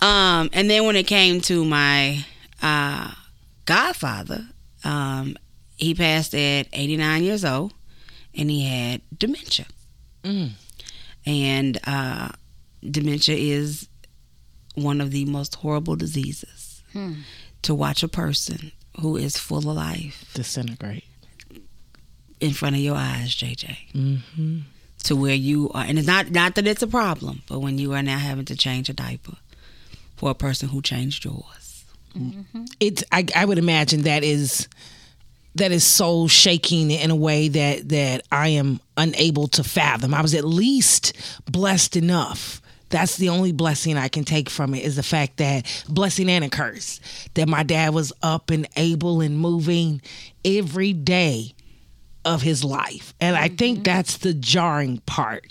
Um, and then when it came to my uh godfather, um, he passed at eighty nine years old. And he had dementia. And uh, dementia is one of the most horrible diseases. To watch a person who is full of life Disintegrate. in front of your eyes, JJ. Mm-hmm. To where you are, and it's not not that it's a problem, but when you are now having to change a diaper for a person who changed yours. It's I, I would imagine that is that is soul shaking in a way that that I am unable to fathom. I was at least blessed enough. That's the only blessing I can take from it is the fact that blessing and a curse that my dad was up and able and moving every day of his life. And I think mm-hmm. that's the jarring part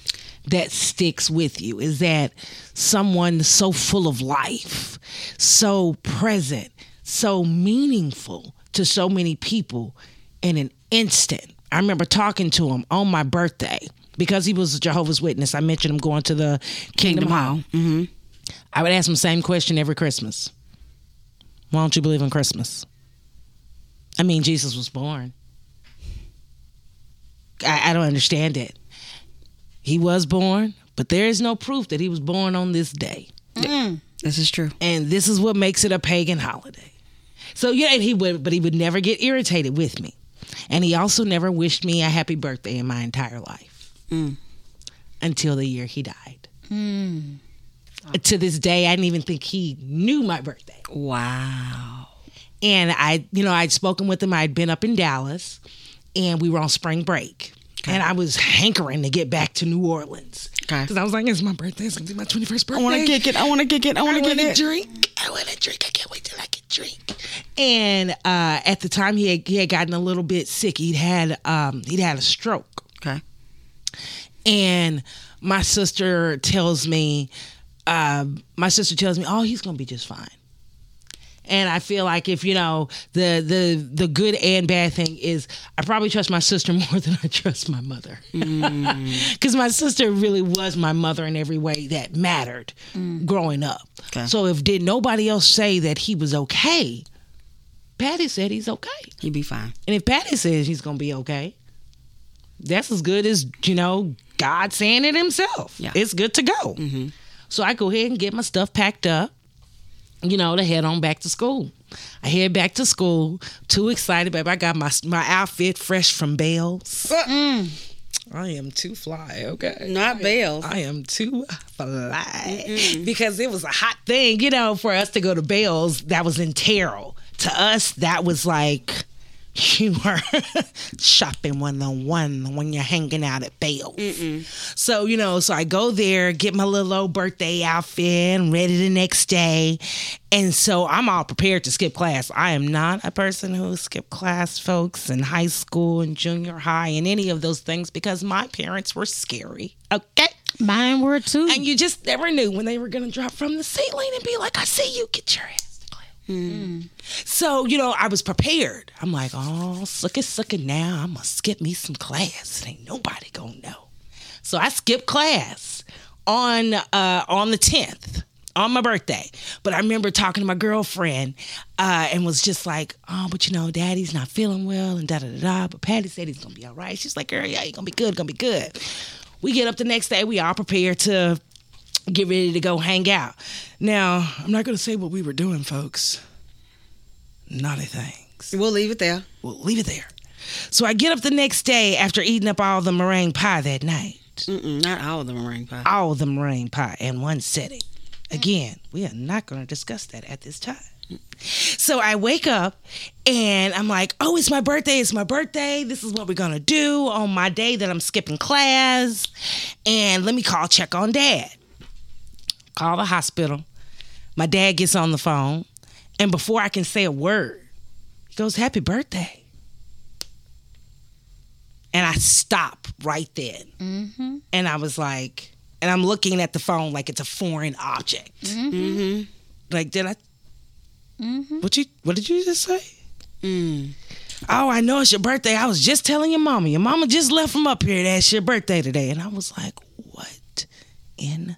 that sticks with you is that someone so full of life, so present, so meaningful to so many people in an instant. I remember talking to him on my birthday because he was a Jehovah's Witness. I mentioned him going to the Kingdom, Kingdom Hall. Hall. Mm-hmm. I would ask him the same question every Christmas. Why don't you believe in Christmas? I mean, Jesus was born. I, I don't understand it. He was born, but there is no proof that he was born on this day. This is true. And this is what makes it a pagan holiday. So yeah, and he would, but he would never get irritated with me. And he also never wished me a happy birthday in my entire life mm. until the year he died. Mm. Uh, to this day, I didn't even think he knew my birthday. Wow. And I, you know, I'd spoken with him. I'd been up in Dallas, and we were on spring break. And I was hankering to get back to New Orleans. Okay. Because I was like, it's my birthday. It's going to be my 21st birthday. I want to kick it. I want to kick it. I want to get it. I want kick drink. I want to drink. I can't wait till I can drink. And uh, at the time, he had, he had gotten a little bit sick. He'd had um, he'd had a stroke. Okay. And my sister tells me, uh, my sister tells me, oh, he's gonna be just fine. And I feel like if you know the the the good and bad thing is, I probably trust my sister more than I trust my mother, mm. because my sister really was my mother in every way that mattered mm. growing up. Okay. So if did nobody else say that he was okay, Patty said he's okay. He'd be fine. And if Patty says he's gonna be okay, that's as good as you know God saying it Himself. Yeah. It's good to go. Mm-hmm. So I go ahead and get my stuff packed up, you know, to head on back to school. I head back to school, too excited, baby. I got my my outfit fresh from Bales. Mm. I am too fly, okay. Not bells. I am too fly because it was a hot thing, you know, for us to go to Bales. That was in Terrell. To us, that was like you were shopping one on one when you're hanging out at Bales. So you know, so I go there, get my little old birthday outfit, and ready the next day, and so I'm all prepared to skip class. I am not a person who skipped class, folks, in high school and junior high and any of those things because my parents were scary. Okay. Mine were too. And you just never knew when they were going to drop from the ceiling and be like, I see you, get your ass to. So, you know, I was prepared. I'm like, oh, suck it, it now. I'm going to skip me some class. Ain't nobody going to know. So I skipped class on uh, on the 10th on my birthday. But I remember talking to my girlfriend uh, and was just like, oh, but you know, daddy's not feeling well and da da da da. But Patty said he's going to be all right. She's like, girl, yeah, he's going to be good, going to be good. We get up the next day. We all prepared to get ready to go hang out. Now, I'm not going to say what we were doing, folks. Naughty things. We'll leave it there. We'll leave it there. So I get up the next day after eating up all the meringue pie that night. Mm-mm, not all the meringue pie. All the meringue pie in one sitting. Again, we are not going to discuss that at this time. So I wake up and I'm like, oh, it's my birthday. It's my birthday. This is what we're going to do on my day that I'm skipping class. And let me call check on dad. Call the hospital. My dad gets on the phone. And before I can say a word, he goes, happy birthday. And I stop right then. Mm-hmm. And I was like, and I'm looking at the phone like it's a foreign object. Mm-hmm. Mm-hmm. Like, did I? What you? What did you just say? Mm. Oh, I know it's your birthday. I was just telling your mama. Your mama just left from up here. That's your birthday today. And I was like, what in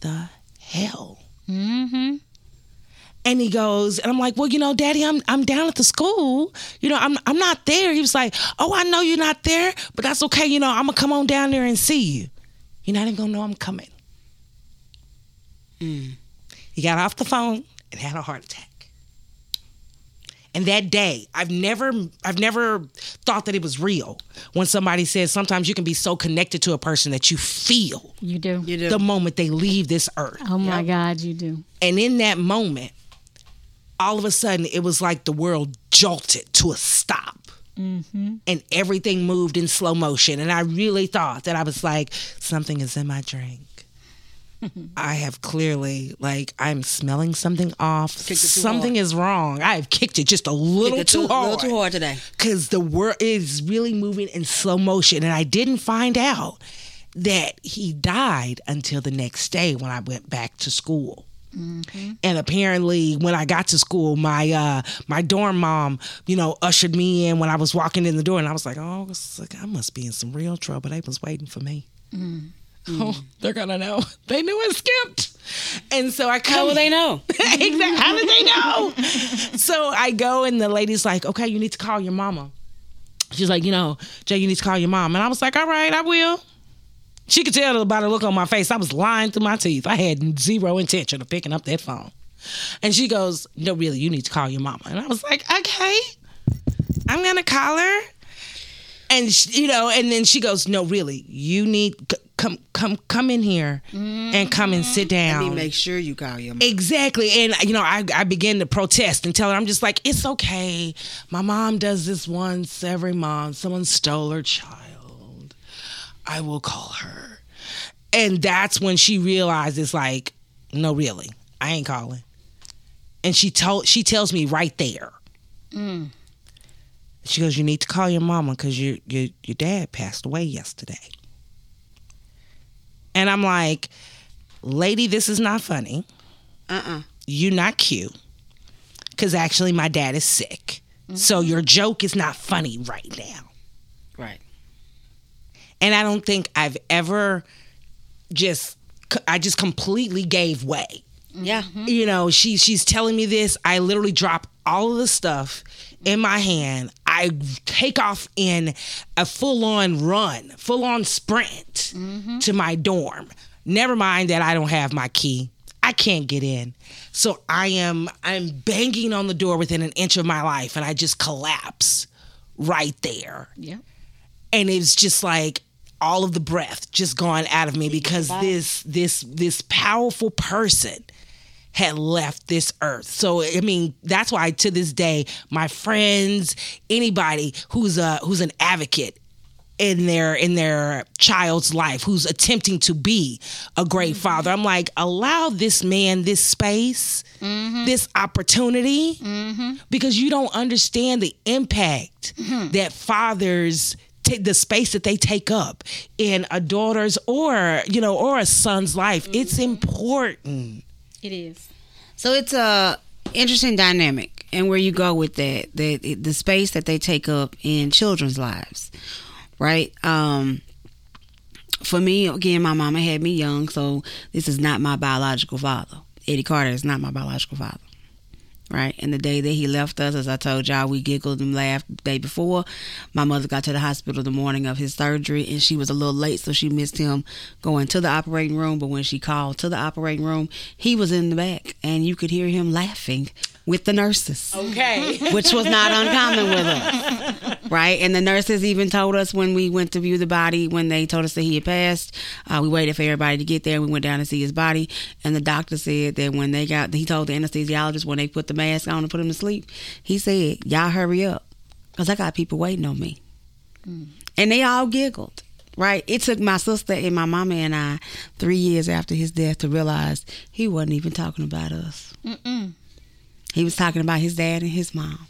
the hell? mm-hmm. And he goes, and I'm like, well, you know, Daddy, I'm I'm down at the school. You know, I'm I'm not there. He was like, oh, I know you're not there, but that's okay. You know, I'm gonna come on down there and see you. You're not even gonna know I'm coming. He got off the phone and had a heart attack. And that day, I've never I've never thought that it was real. When somebody says sometimes you can be so connected to a person that you feel You do. You do. the moment they leave this earth. Oh my God, you do. And in that moment, all of a sudden, it was like the world jolted to a stop. Mm-hmm. And everything moved in slow motion. And I really thought that I was like, something is in my drink. I have clearly, like, I'm smelling something off. Kicked it too Something is wrong. I have kicked it just a little too too- hard. little too hard today. Because the world is really moving in slow motion. And I didn't find out that he died until the next day when I went back to school. And apparently, when I got to school, my uh, my dorm mom, you know, ushered me in when I was walking in the door, and I was like, "Oh, like, I must be in some real trouble." They was waiting for me. Oh, mm. they're gonna know. They knew it skipped, and so I come. How will they know? exactly. How did they know? so I go and the lady's like, okay, you need to call your mama. She's like, you know, Jay, you need to call your mom. And I was like, all right, I will. She could tell by the look on my face. I was lying through my teeth. I had zero intention of picking up that phone. And she goes, no, really, you need to call your mama. And I was like, okay, I'm going to call her. And, she, you know, and then she goes, no, really, you need, come, come, come in here and come and sit mm-hmm. down. Let me make sure you call your mom. Exactly. And, you know, I, I began to protest and tell her, I'm just like, it's okay. My mom does this once every month. Someone stole her child. I will call her. And that's when she realizes, like, no, really, I ain't calling. And she told she tells me right there. Mm. She goes, You need to call your mama because your, your your dad passed away yesterday. And I'm like, lady, this is not funny. Uh-uh. you're not cute. Because actually my dad is sick. So mm-hmm. your joke is not funny right now. Right. and i don't think i've ever just i just completely gave way. Yeah. you know she she's telling me this. I literally drop all of the stuff in my hand i take off in a full-on run full-on sprint to my dorm. Never mind that i don't have my key. I can't get in. So i am i'm banging on the door within an inch of my life and i just collapse right there. Yeah. and it's just like all of the breath just gone out of me because this this this powerful person had left this earth. So I mean, that's why to this day, my friends, anybody who's a who's an advocate in their in their child's life, who's attempting to be a great mm-hmm. father, I'm like, allow this man this space, mm-hmm. this opportunity, mm-hmm. because you don't understand the impact that fathers take the space that they take up in a daughter's or you know or a son's life. It's important. It is. So it's a interesting dynamic, and where you go with that, the the space that they take up in children's lives, right? Um, for me, again, my mama had me young, so this is not my biological father. Eddie Carter is not my biological father. Right. And the day that he left us, as I told y'all, we giggled and laughed the day before. My mother got to the hospital the morning of his surgery and she was a little late, so she missed him going to the operating room. But when she called to the operating room, he was in the back and you could hear him laughing with the nurses Okay. which was not uncommon with us, right? And the nurses even told us when we went to view the body, when they told us that he had passed, uh, we waited for everybody to get there. We went down to see his body, and the doctor said that when they got, he told the anesthesiologist when they put the mask on to put him to sleep, he said, "Y'all hurry up, cause I got people waiting on me," and they all giggled. Right. It took my sister and my mama and I three years after his death to realize he wasn't even talking about us. He was talking about his dad and his mom.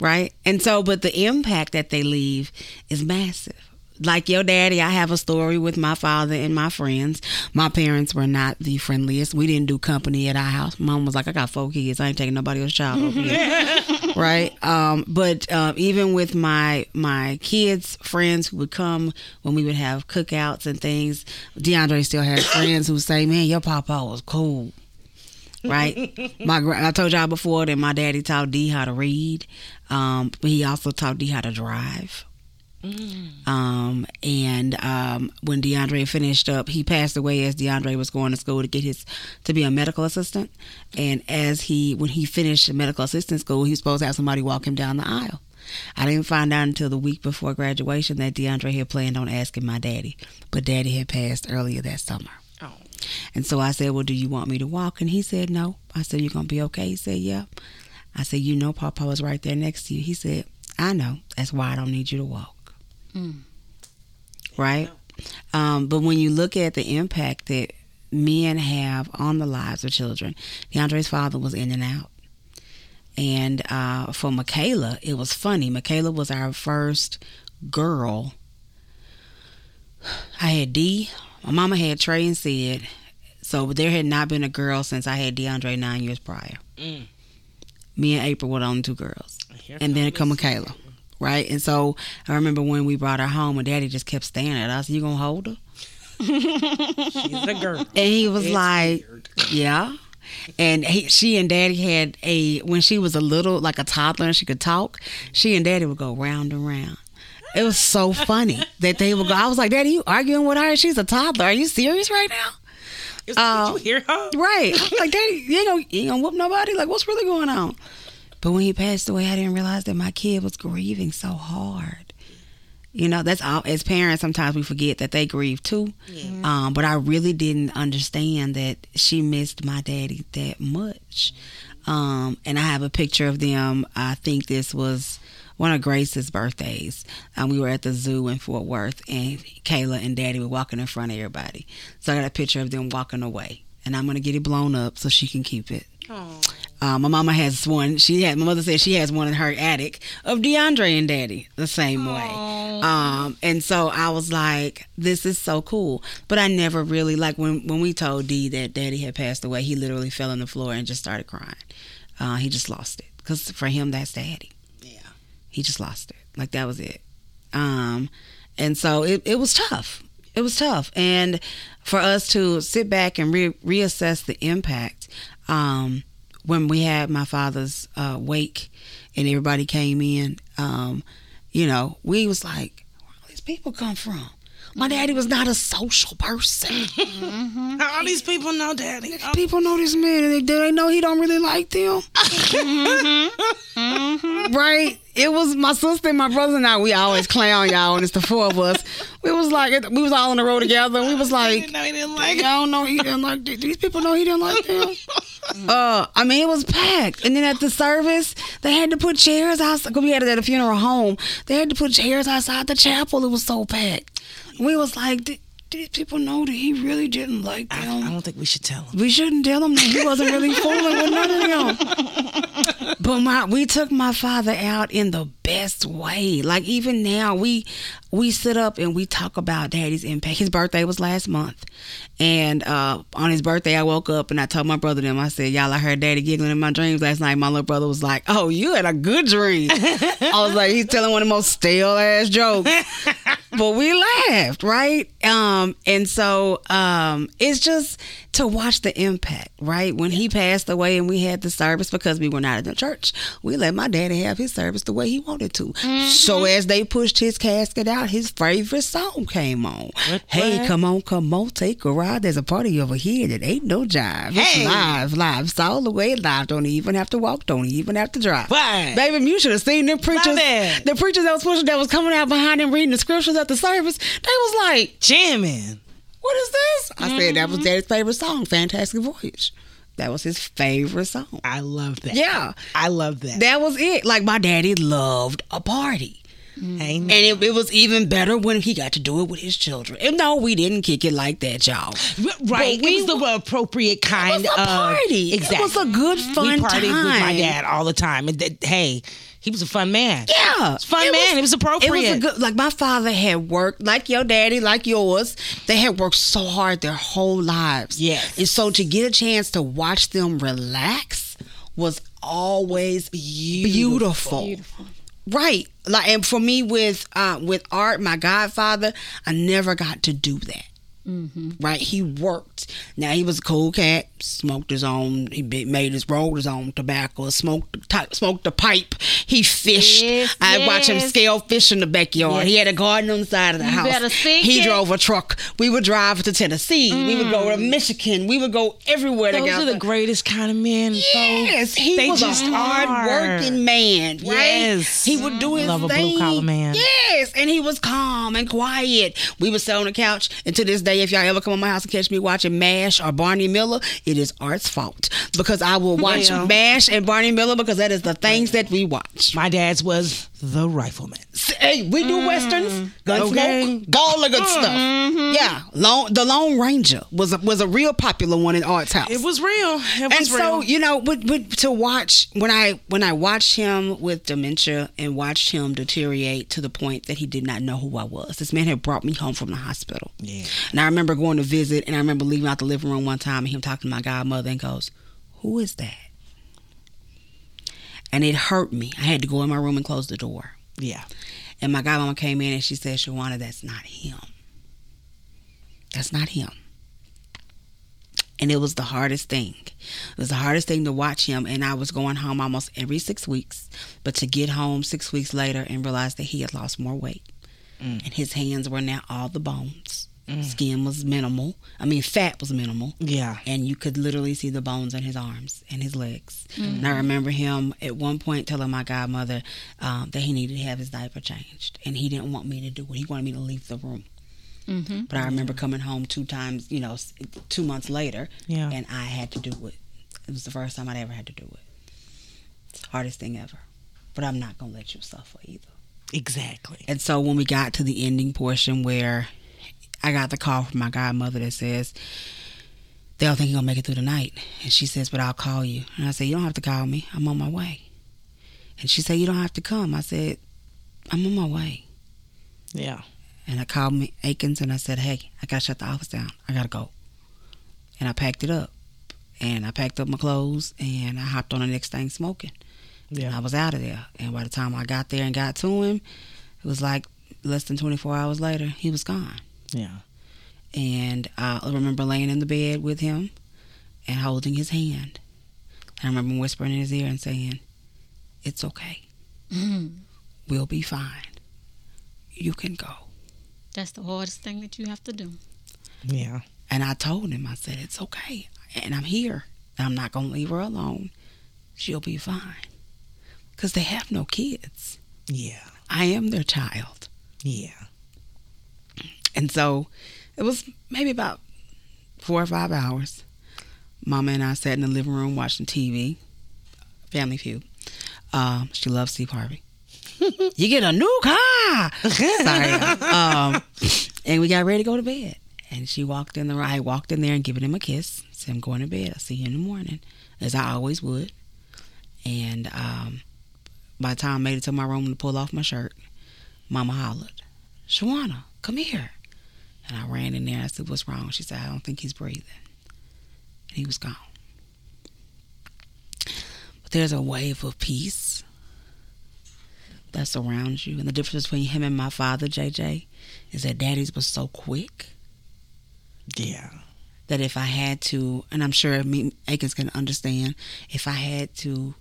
Right? And so, but the impact that they leave is massive. Like your daddy, I have a story with my father and my friends. My parents were not the friendliest. We didn't do company at our house. Mom was like, I got four kids. I ain't taking nobody else's child over here. right? Um, but uh, even with my my kids' friends who would come when we would have cookouts and things, DeAndre still had friends who would say, Man, your papa was cool right? my I told y'all before that my daddy taught D how to read, um, but he also taught D how to drive. Um, and um, when DeAndre finished up, he passed away as DeAndre was going to school to get his to be a medical assistant. And as he when he finished medical assistant school, he was supposed to have somebody walk him down the aisle. I didn't find out until the week before graduation that DeAndre had planned on asking my daddy, but daddy had passed earlier that summer. And so I said, Well, do you want me to walk? And he said, No. I said, You're gonna be okay? He said, Yep. I said, You know, Papa was right there next to you. He said, I know. That's why I don't need you to walk. Right? Um, but when you look at the impact that men have on the lives of children, DeAndre's father was in and out. And uh, for Michaela, it was funny. Michaela was our first girl. I had D. My mama had Trey and Sid. So there had not been a girl since I had DeAndre nine years prior. Mm. Me and April were the only two girls. Here And then it come Michaela. Right? And so I remember when we brought her home and daddy just kept staring at us. You gonna hold her? She's a girl. And he was It's like, weird. Yeah. And he, she and daddy had a, when she was a little, like a toddler and she could talk, she and daddy would go round and round. It was so funny that they would go. I was like, Daddy, you arguing with her? She's a toddler. Are you serious right now? Like, uh, Did you hear her? Right. Like, Daddy, you ain't gonna, you ain't gonna whoop nobody? Like, what's really going on? But when he passed away, I didn't realize that my kid was grieving so hard. You know, that's all. As parents, sometimes we forget that they grieve too. Um, but I really didn't understand that she missed my daddy that much. Um, and I have a picture of them. I think this was one of Grace's birthdays. Um, we were at the zoo in Fort Worth, and Kayla and Daddy were walking in front of everybody. So I got a picture of them walking away, and I'm gonna get it blown up so she can keep it. Uh, my mama has one. She had my mother said she has one in her attic of DeAndre and Daddy the same way. Um, and so I was like, this is so cool. But I never really like when when we told D that Daddy had passed away. He literally fell on the floor and just started crying. Uh, he just lost it because for him that's Daddy. Yeah. He just lost it. Like that was it. Um, and so it, it was tough. It was tough. And for us to sit back and re- reassess the impact, um, when we had my father's uh, wake and everybody came in, um, you know, we was like, where all these people come from? My daddy was not a social person. All these people know daddy. Oh, People know this man, and they, they know he don't really like them? right? It was my sister and my brother and I. We always clown y'all, and it's the four of us. We was like, we was all on the road together. and We was I like, didn't know he didn't like it. y'all know he didn't like. th- These people know he didn't like them. Uh, I mean, it was packed, and then at the service, they had to put chairs outside. Cause we had it at a funeral home. They had to put chairs outside the chapel. It was so packed. We was like, "Did- these people know that he really didn't like I, them. I don't think we should tell him. We shouldn't tell him that he wasn't really fooling with none of them. But my we took my father out in the best way. Like even now, we we sit up and we talk about daddy's impact. His birthday was last month. And uh, on his birthday I woke up and I told my brother them, I said, Y'all I heard daddy giggling in my dreams last night. My little brother was like, Oh, you had a good dream. I was like, he's telling one of the most stale ass jokes but we laughed, right? Um, and so um, it's just to watch the impact, right? When he passed away and we had the service because we were not in the church, we let my daddy have his service the way he wanted to. So mm-hmm. as they pushed his casket out, his favorite song came on. What- hey, what? come on, come on, take a ride. There's a party over here that ain't no jive. It's live, live. It's all the way live. Don't even have to walk. Don't even have to drive. What? Baby, you should have seen them preachers. The preachers that was pushing that was coming out behind him reading the scriptures at the service. They was like, Jamming. "What is this?" I said that was mm-hmm. Daddy's favorite song, "Fantastic Voyage." That was his favorite song. I love that. Yeah, I love that. that was it. Like my daddy loved a party. Amen. And it, it was even better when he got to do it with his children. And no, we didn't kick it like that, y'all. right. But we it was the appropriate kind It was a of party. Exactly. It was a good, fun we partied time. with my dad all the time. And that, hey, he was a fun man. Yeah, It's fun man. It was appropriate. It was a good. Like my father had worked, like your daddy, like yours. They had worked so hard their whole lives. Yes. and so to get a chance to watch them relax was always beautiful. Right, like and for me with uh, with art, my godfather, I never got to do that. Mm-hmm. Right, he worked. Now he was a cool cat. Smoked his own. He made his rolled his own tobacco. Smoked the smoked the pipe. He fished. Yes, I watched him scale fish in the backyard. Yes. He had a garden on the side of the You house. he it. drove a truck. We would drive to Tennessee. We would go to mm. Michigan. We would go everywhere Those together. are the greatest kind of men. Yes, he They was just a hard-working man, right? Yes. He would do his Love a thing. blue-collar man. Yes, and he was calm and quiet. We would sit on the couch, and to this day, if y'all ever come on my house and catch me watching MASH or Barney Miller, it is Art's fault because I will watch Well. MASH and Barney Miller because that is the things that we watch. My dad's was the rifleman. Hey, we do mm-hmm. westerns, gunsmoke, Okay. all the good stuff. Mm-hmm. Yeah, Lone, the Lone Ranger was a, was a real popular one in Art's house. It was real. It was and so you know but, but to watch when i when i watched him with dementia and watched him deteriorate to the point that he did not know who i was this man had brought me home from the hospital Yeah. and i remember going to visit and i remember leaving out the living room one time and him talking to my godmother and goes who is that and it hurt me i had to go in my room and close the door yeah. and my godmama came in and she said shawana that's not him that's not him and it was the hardest thing. It was the hardest thing to watch him, and I was going home almost every six weeks. But to get home six weeks later and realize that he had lost more weight, mm. and his hands were now all the bones. Skin was minimal. I mean, fat was minimal, Yeah. and you could literally see the bones in his arms and his legs. And I remember him at one point telling my godmother um, that he needed to have his diaper changed, and he didn't want me to do it. He wanted me to leave the room. Mm-hmm. But I remember coming home two times, you know, two months later, Yeah. and I had to do it. It was the first time I'd ever had to do it. It's the hardest thing ever. But I'm not gonna let you suffer either. Exactly. And so when we got to the ending portion where I got the call from my godmother that says they don't think you're gonna make it through the night, and she says, "But I'll call you." And I said, "You don't have to call me. I'm on my way." And she said, "You don't have to come." I said, "I'm on my way." Yeah. And I called me Akins and I said, Hey, I gotta shut the office down. I gotta go. And I packed it up. And I packed up my clothes and I hopped on the next thing smoking. And I was out of there. And by the time I got there and got to him, it was like less than 24 hours later, he was gone. Yeah. And I remember laying in the bed with him and holding his hand. And I remember whispering in his ear and saying, It's okay. Mm-hmm. We'll be fine. You can go. That's the hardest thing that you have to do. Yeah. And I told him, I said, it's okay. And I'm here. And I'm not going to leave her alone. She'll be fine. Because they have no kids. Yeah. I am their child. Yeah. And so it was maybe about four or five hours. Mama and I sat in the living room watching TV, Family Feud. Um, she loves Steve Harvey. you get a new car. Sorry. Um, and we got ready to go to bed. And she walked in the I walked in there and giving him a kiss. Said, I'm going to bed. I'll see you in the morning. As I always would. And um, by the time I made it to my room to pull off my shirt, Mama hollered, Shawana, come here. And I ran in there. I said, What's wrong? She said, I don't think he's breathing. And he was gone. But there's a wave of peace that surrounds you. And the difference between him and my father, JJ, is that daddy's was so quick Yeah. that if I had to, and I'm sure me, Akins can understand, if I had to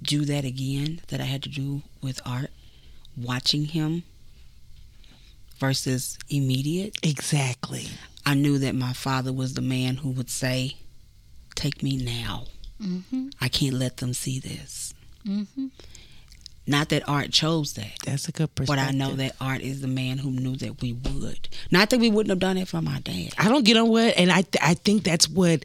do that again, that I had to do with art, watching him versus immediate, Exactly. I knew that my father was the man who would say, Take me now. Mm-hmm. I can't let them see this. Mm-hmm. Not that art chose that, That's a good perspective. but. I know that art is the man who knew that we would. Not that we wouldn't have done it for my dad. I don't get on what, and I I think that's what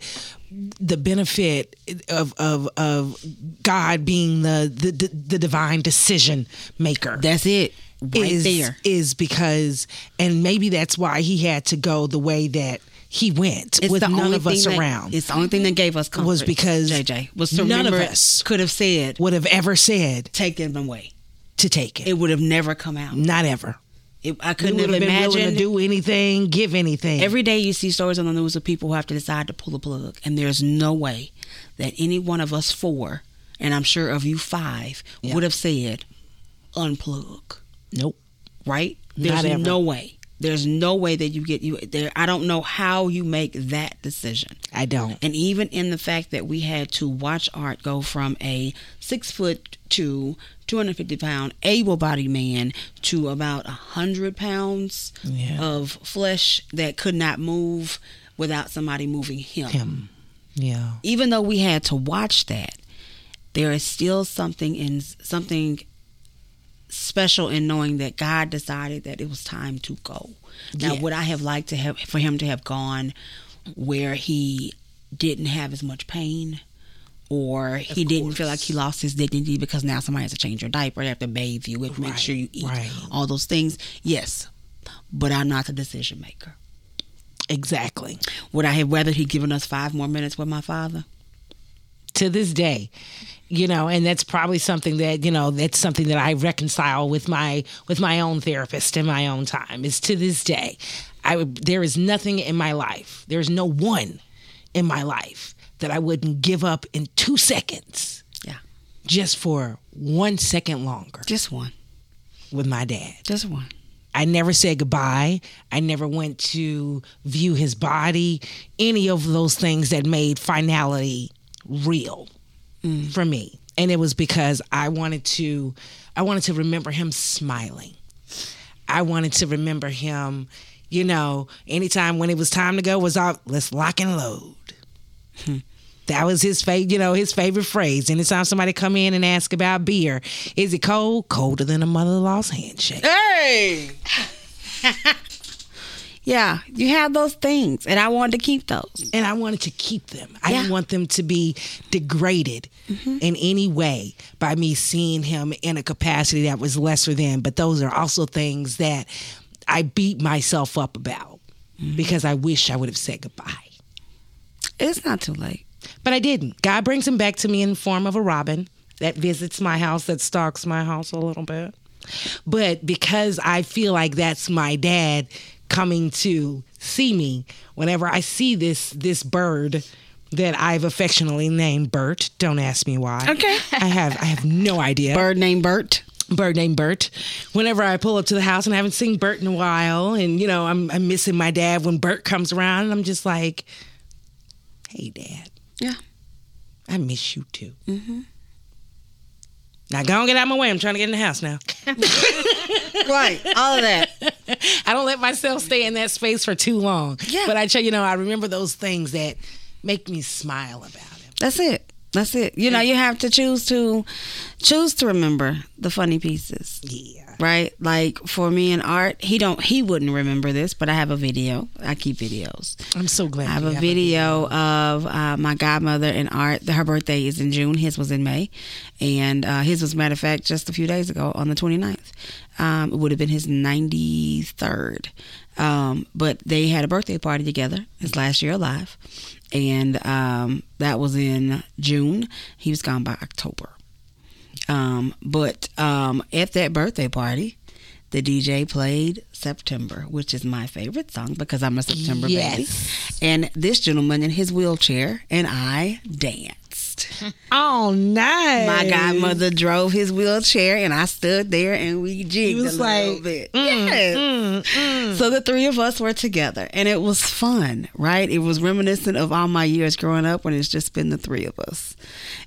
the benefit of of of God being the the, the, the divine decision maker. That's it. Right is, there. is because, and maybe that's why he had to go the way that he went with none of us that- around. It's the only thing that gave us comfort. Was because JJ was none of us could have said, would have ever said "Take them away." to take it. It would have never come out. Not ever. It, I couldn't have have willing to imagined. do anything, give anything. Every day you see stories on the news of people who have to decide to pull the plug, and there's no way that any one of us four, and I'm sure of you five, Yeah. would have said, "Unplug." Nope. Right? There's no way. there's no way that you get you there. I don't know how you make that decision. I don't. And even in the fact that we had to watch Art go from a six foot to 250 pound able bodied man to about 100 pounds Yeah. of flesh that could not move without somebody moving him. Him. Yeah. Even though we had to watch that, there is still something in something special in knowing that God decided that it was time to go. Now, Yes. would I have liked to have for him to have gone where he didn't have as much pain? Or he didn't feel like he lost his dignity because now somebody has to change your diaper, they have to bathe you, have to make Right, sure you eat right. all those things. Yes, but I'm not the decision maker. Exactly. Would I have rather he given us five more minutes with my father? To this day you know and that's probably something that you know that's something that i reconcile with my with my own therapist in my own time is to this day i would there is nothing in my life there's no one in my life that i wouldn't give up in two seconds. Yeah, just for one second longer. Just one, with my dad. Just one. I never said goodbye. I never went to view his body, any of those things that made finality real for me. And it was because I wanted to I wanted to remember him smiling. I wanted to remember him, you know, anytime when it was time to go was out, let's lock and load. Hmm. That was his favorite, you know, his favorite phrase. Anytime somebody come in and ask about beer, is it cold? Colder than a mother-in-law's handshake. Hey. yeah, you have those things, and I wanted to keep those. and I wanted to keep them. I Yeah. didn't want them to be degraded mm-hmm. in any way by me seeing him in a capacity that was lesser than. But those are also things that I beat myself up about mm-hmm. because I wish I would have said goodbye. It's not too late. But I didn't. God brings him back to me in the form of a robin that visits my house, that stalks my house a little bit. But because I feel like that's my dad coming to see me, whenever I see this this bird that I've affectionately named Bert, don't ask me why. Okay. I have I have no idea Bird named Bert. bird named Bert. Whenever I pull up to the house and I haven't seen Bert in a while, and you know I'm I'm missing my dad when Bert comes around, and I'm just like, "Hey, Dad, Yeah. I miss you too." Mm-hmm. Now go and get out of my way. I'm trying to get in the house now. Right. All of that. I don't let myself stay in that space for too long. Yeah. But I tell you know I remember those things that make me smile about him. That's it. That's it. You know, you have to choose to choose to remember the funny pieces. Yeah. Right? Like for me and Art, he don't he wouldn't remember this, but I have a video. I keep videos. I'm so glad. I have you a video of uh, my godmother and Art. Her birthday is in June. His was in May. And uh, his was, matter of fact, just a few days ago on the 29th. Um, it would have been his 93rd. Um, but they had a birthday party together, his last year alive. And um, that was in June. He was gone by October. Um, but um, at that birthday party, the DJ played September, which is my favorite song because I'm a September baby. Yes. And this gentleman in his wheelchair and I danced. Oh, nice. My godmother drove his wheelchair and I stood there and we jigged was a little like, bit. mm, yes. So the three of us were together and it was fun, right? It was reminiscent of all my years growing up when it's just been the three of us.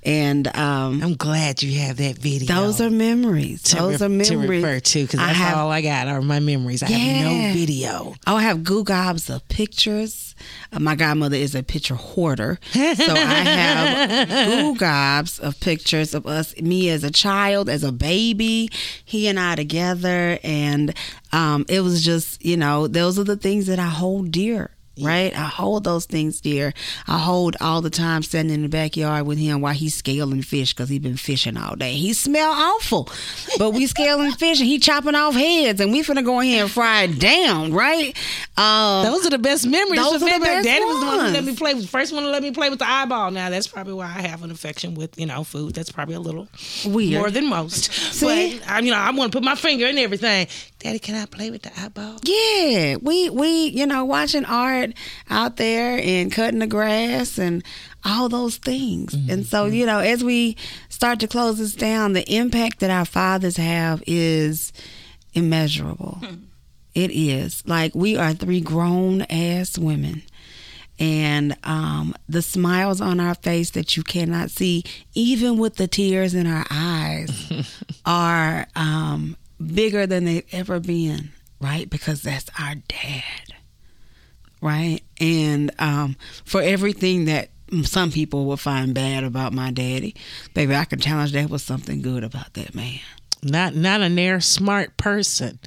And um, I'm glad you have that video. those are memories. Those re- are memories. to refer to because I that's have- all I got are my memories. I have no video. Oh, I have goo gobs of pictures. Uh, my godmother is a picture hoarder. So I have goo gobs of pictures of us, me as a child, as a baby, he and I together. And um, it was just, you know, those are the things that I hold dear. Right, I hold those things dear. I hold all the time standing in the backyard with him while he's scaling fish because he's been fishing all day. He smell awful, but we scaling fish and he chopping off heads and we finna go in here and fry it down. Right, um, Those are the best memories. Those are the best Daddy was the one who let me play. First one to let me play with the eyeball. Now that's probably why I have an affection with you know food. That's probably a little Weird. more than most. See? But I, you know, I want to put my finger in everything. Daddy, can I play with the eyeball? Yeah, we we you know watching art out there and cutting the grass and all those things. And so you know as we start to close this down, the impact that our fathers have is immeasurable. It is. Like we are three grown ass women. And um, the smiles on our face that you cannot see, even with the tears in our eyes, are um, bigger than they've ever been, right? Because that's our dad, right? And um, for everything that some people will find bad about my daddy, baby, I can challenge that with something good about that man. Not not a near smart person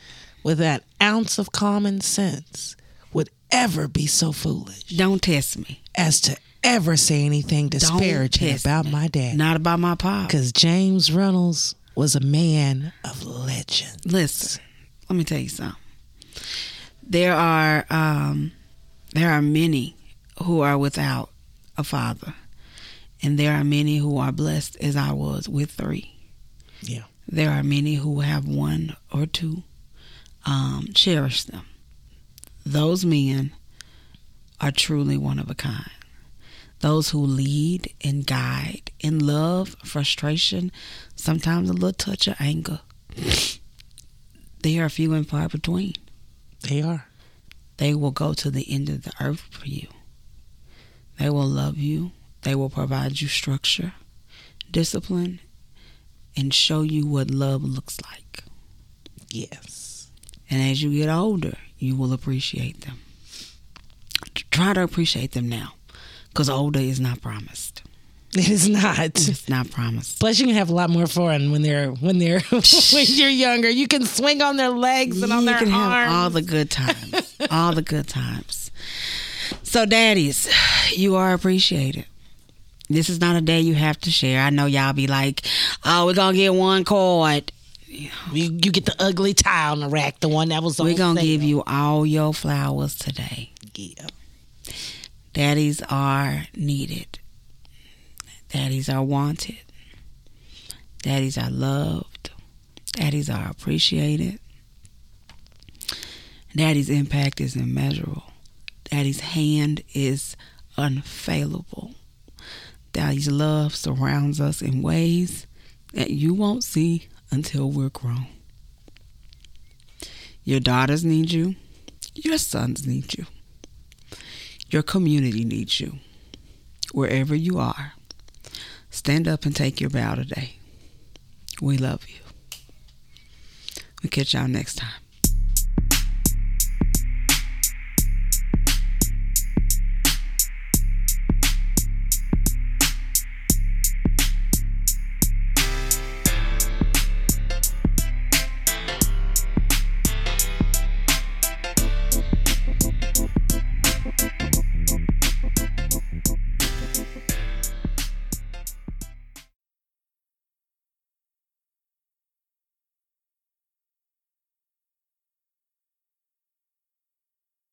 with that ounce of common sense would ever be so foolish Don't test me. as to ever say anything disparaging about me. my dad. Not about my pop. Because James Reynolds was a man of legend. Listen, let me tell you something. There are um, there are many who are without a father, and there are many who are blessed as I was with three. Yeah. There are many who have one or two. Um, cherish them. Those men are truly one of a kind. Those who lead and guide in love, frustration, sometimes a little touch of anger. They are few and far between. They are. They will go to the end of the earth for you. They will love you. They will provide you structure, discipline, and show you what love looks like. Yes. And as you get older, you will appreciate them. Try to appreciate them now because older is not promised. It is not. It's not promised. Plus, you can have a lot more fun when they're when they're when you're younger. You can swing on their legs and on you their can arms. have all the good times. all the good times. So, daddies, you are appreciated. This is not a day you have to share. I know y'all be like, oh, we're going to get one card. you, you get the ugly tie on the rack, the one that was on We're going to sale. give you all your flowers today. Yeah. Daddies are needed. Daddies are wanted. Daddies are loved. Daddies are appreciated. Daddy's impact is immeasurable. Daddy's hand is unfailable. Daddy's love surrounds us in ways that you won't see until we're grown. Your daughters need you. Your sons need you. Your community needs you. Wherever you are, stand up and take your bow today. We love you. We catch y'all next time.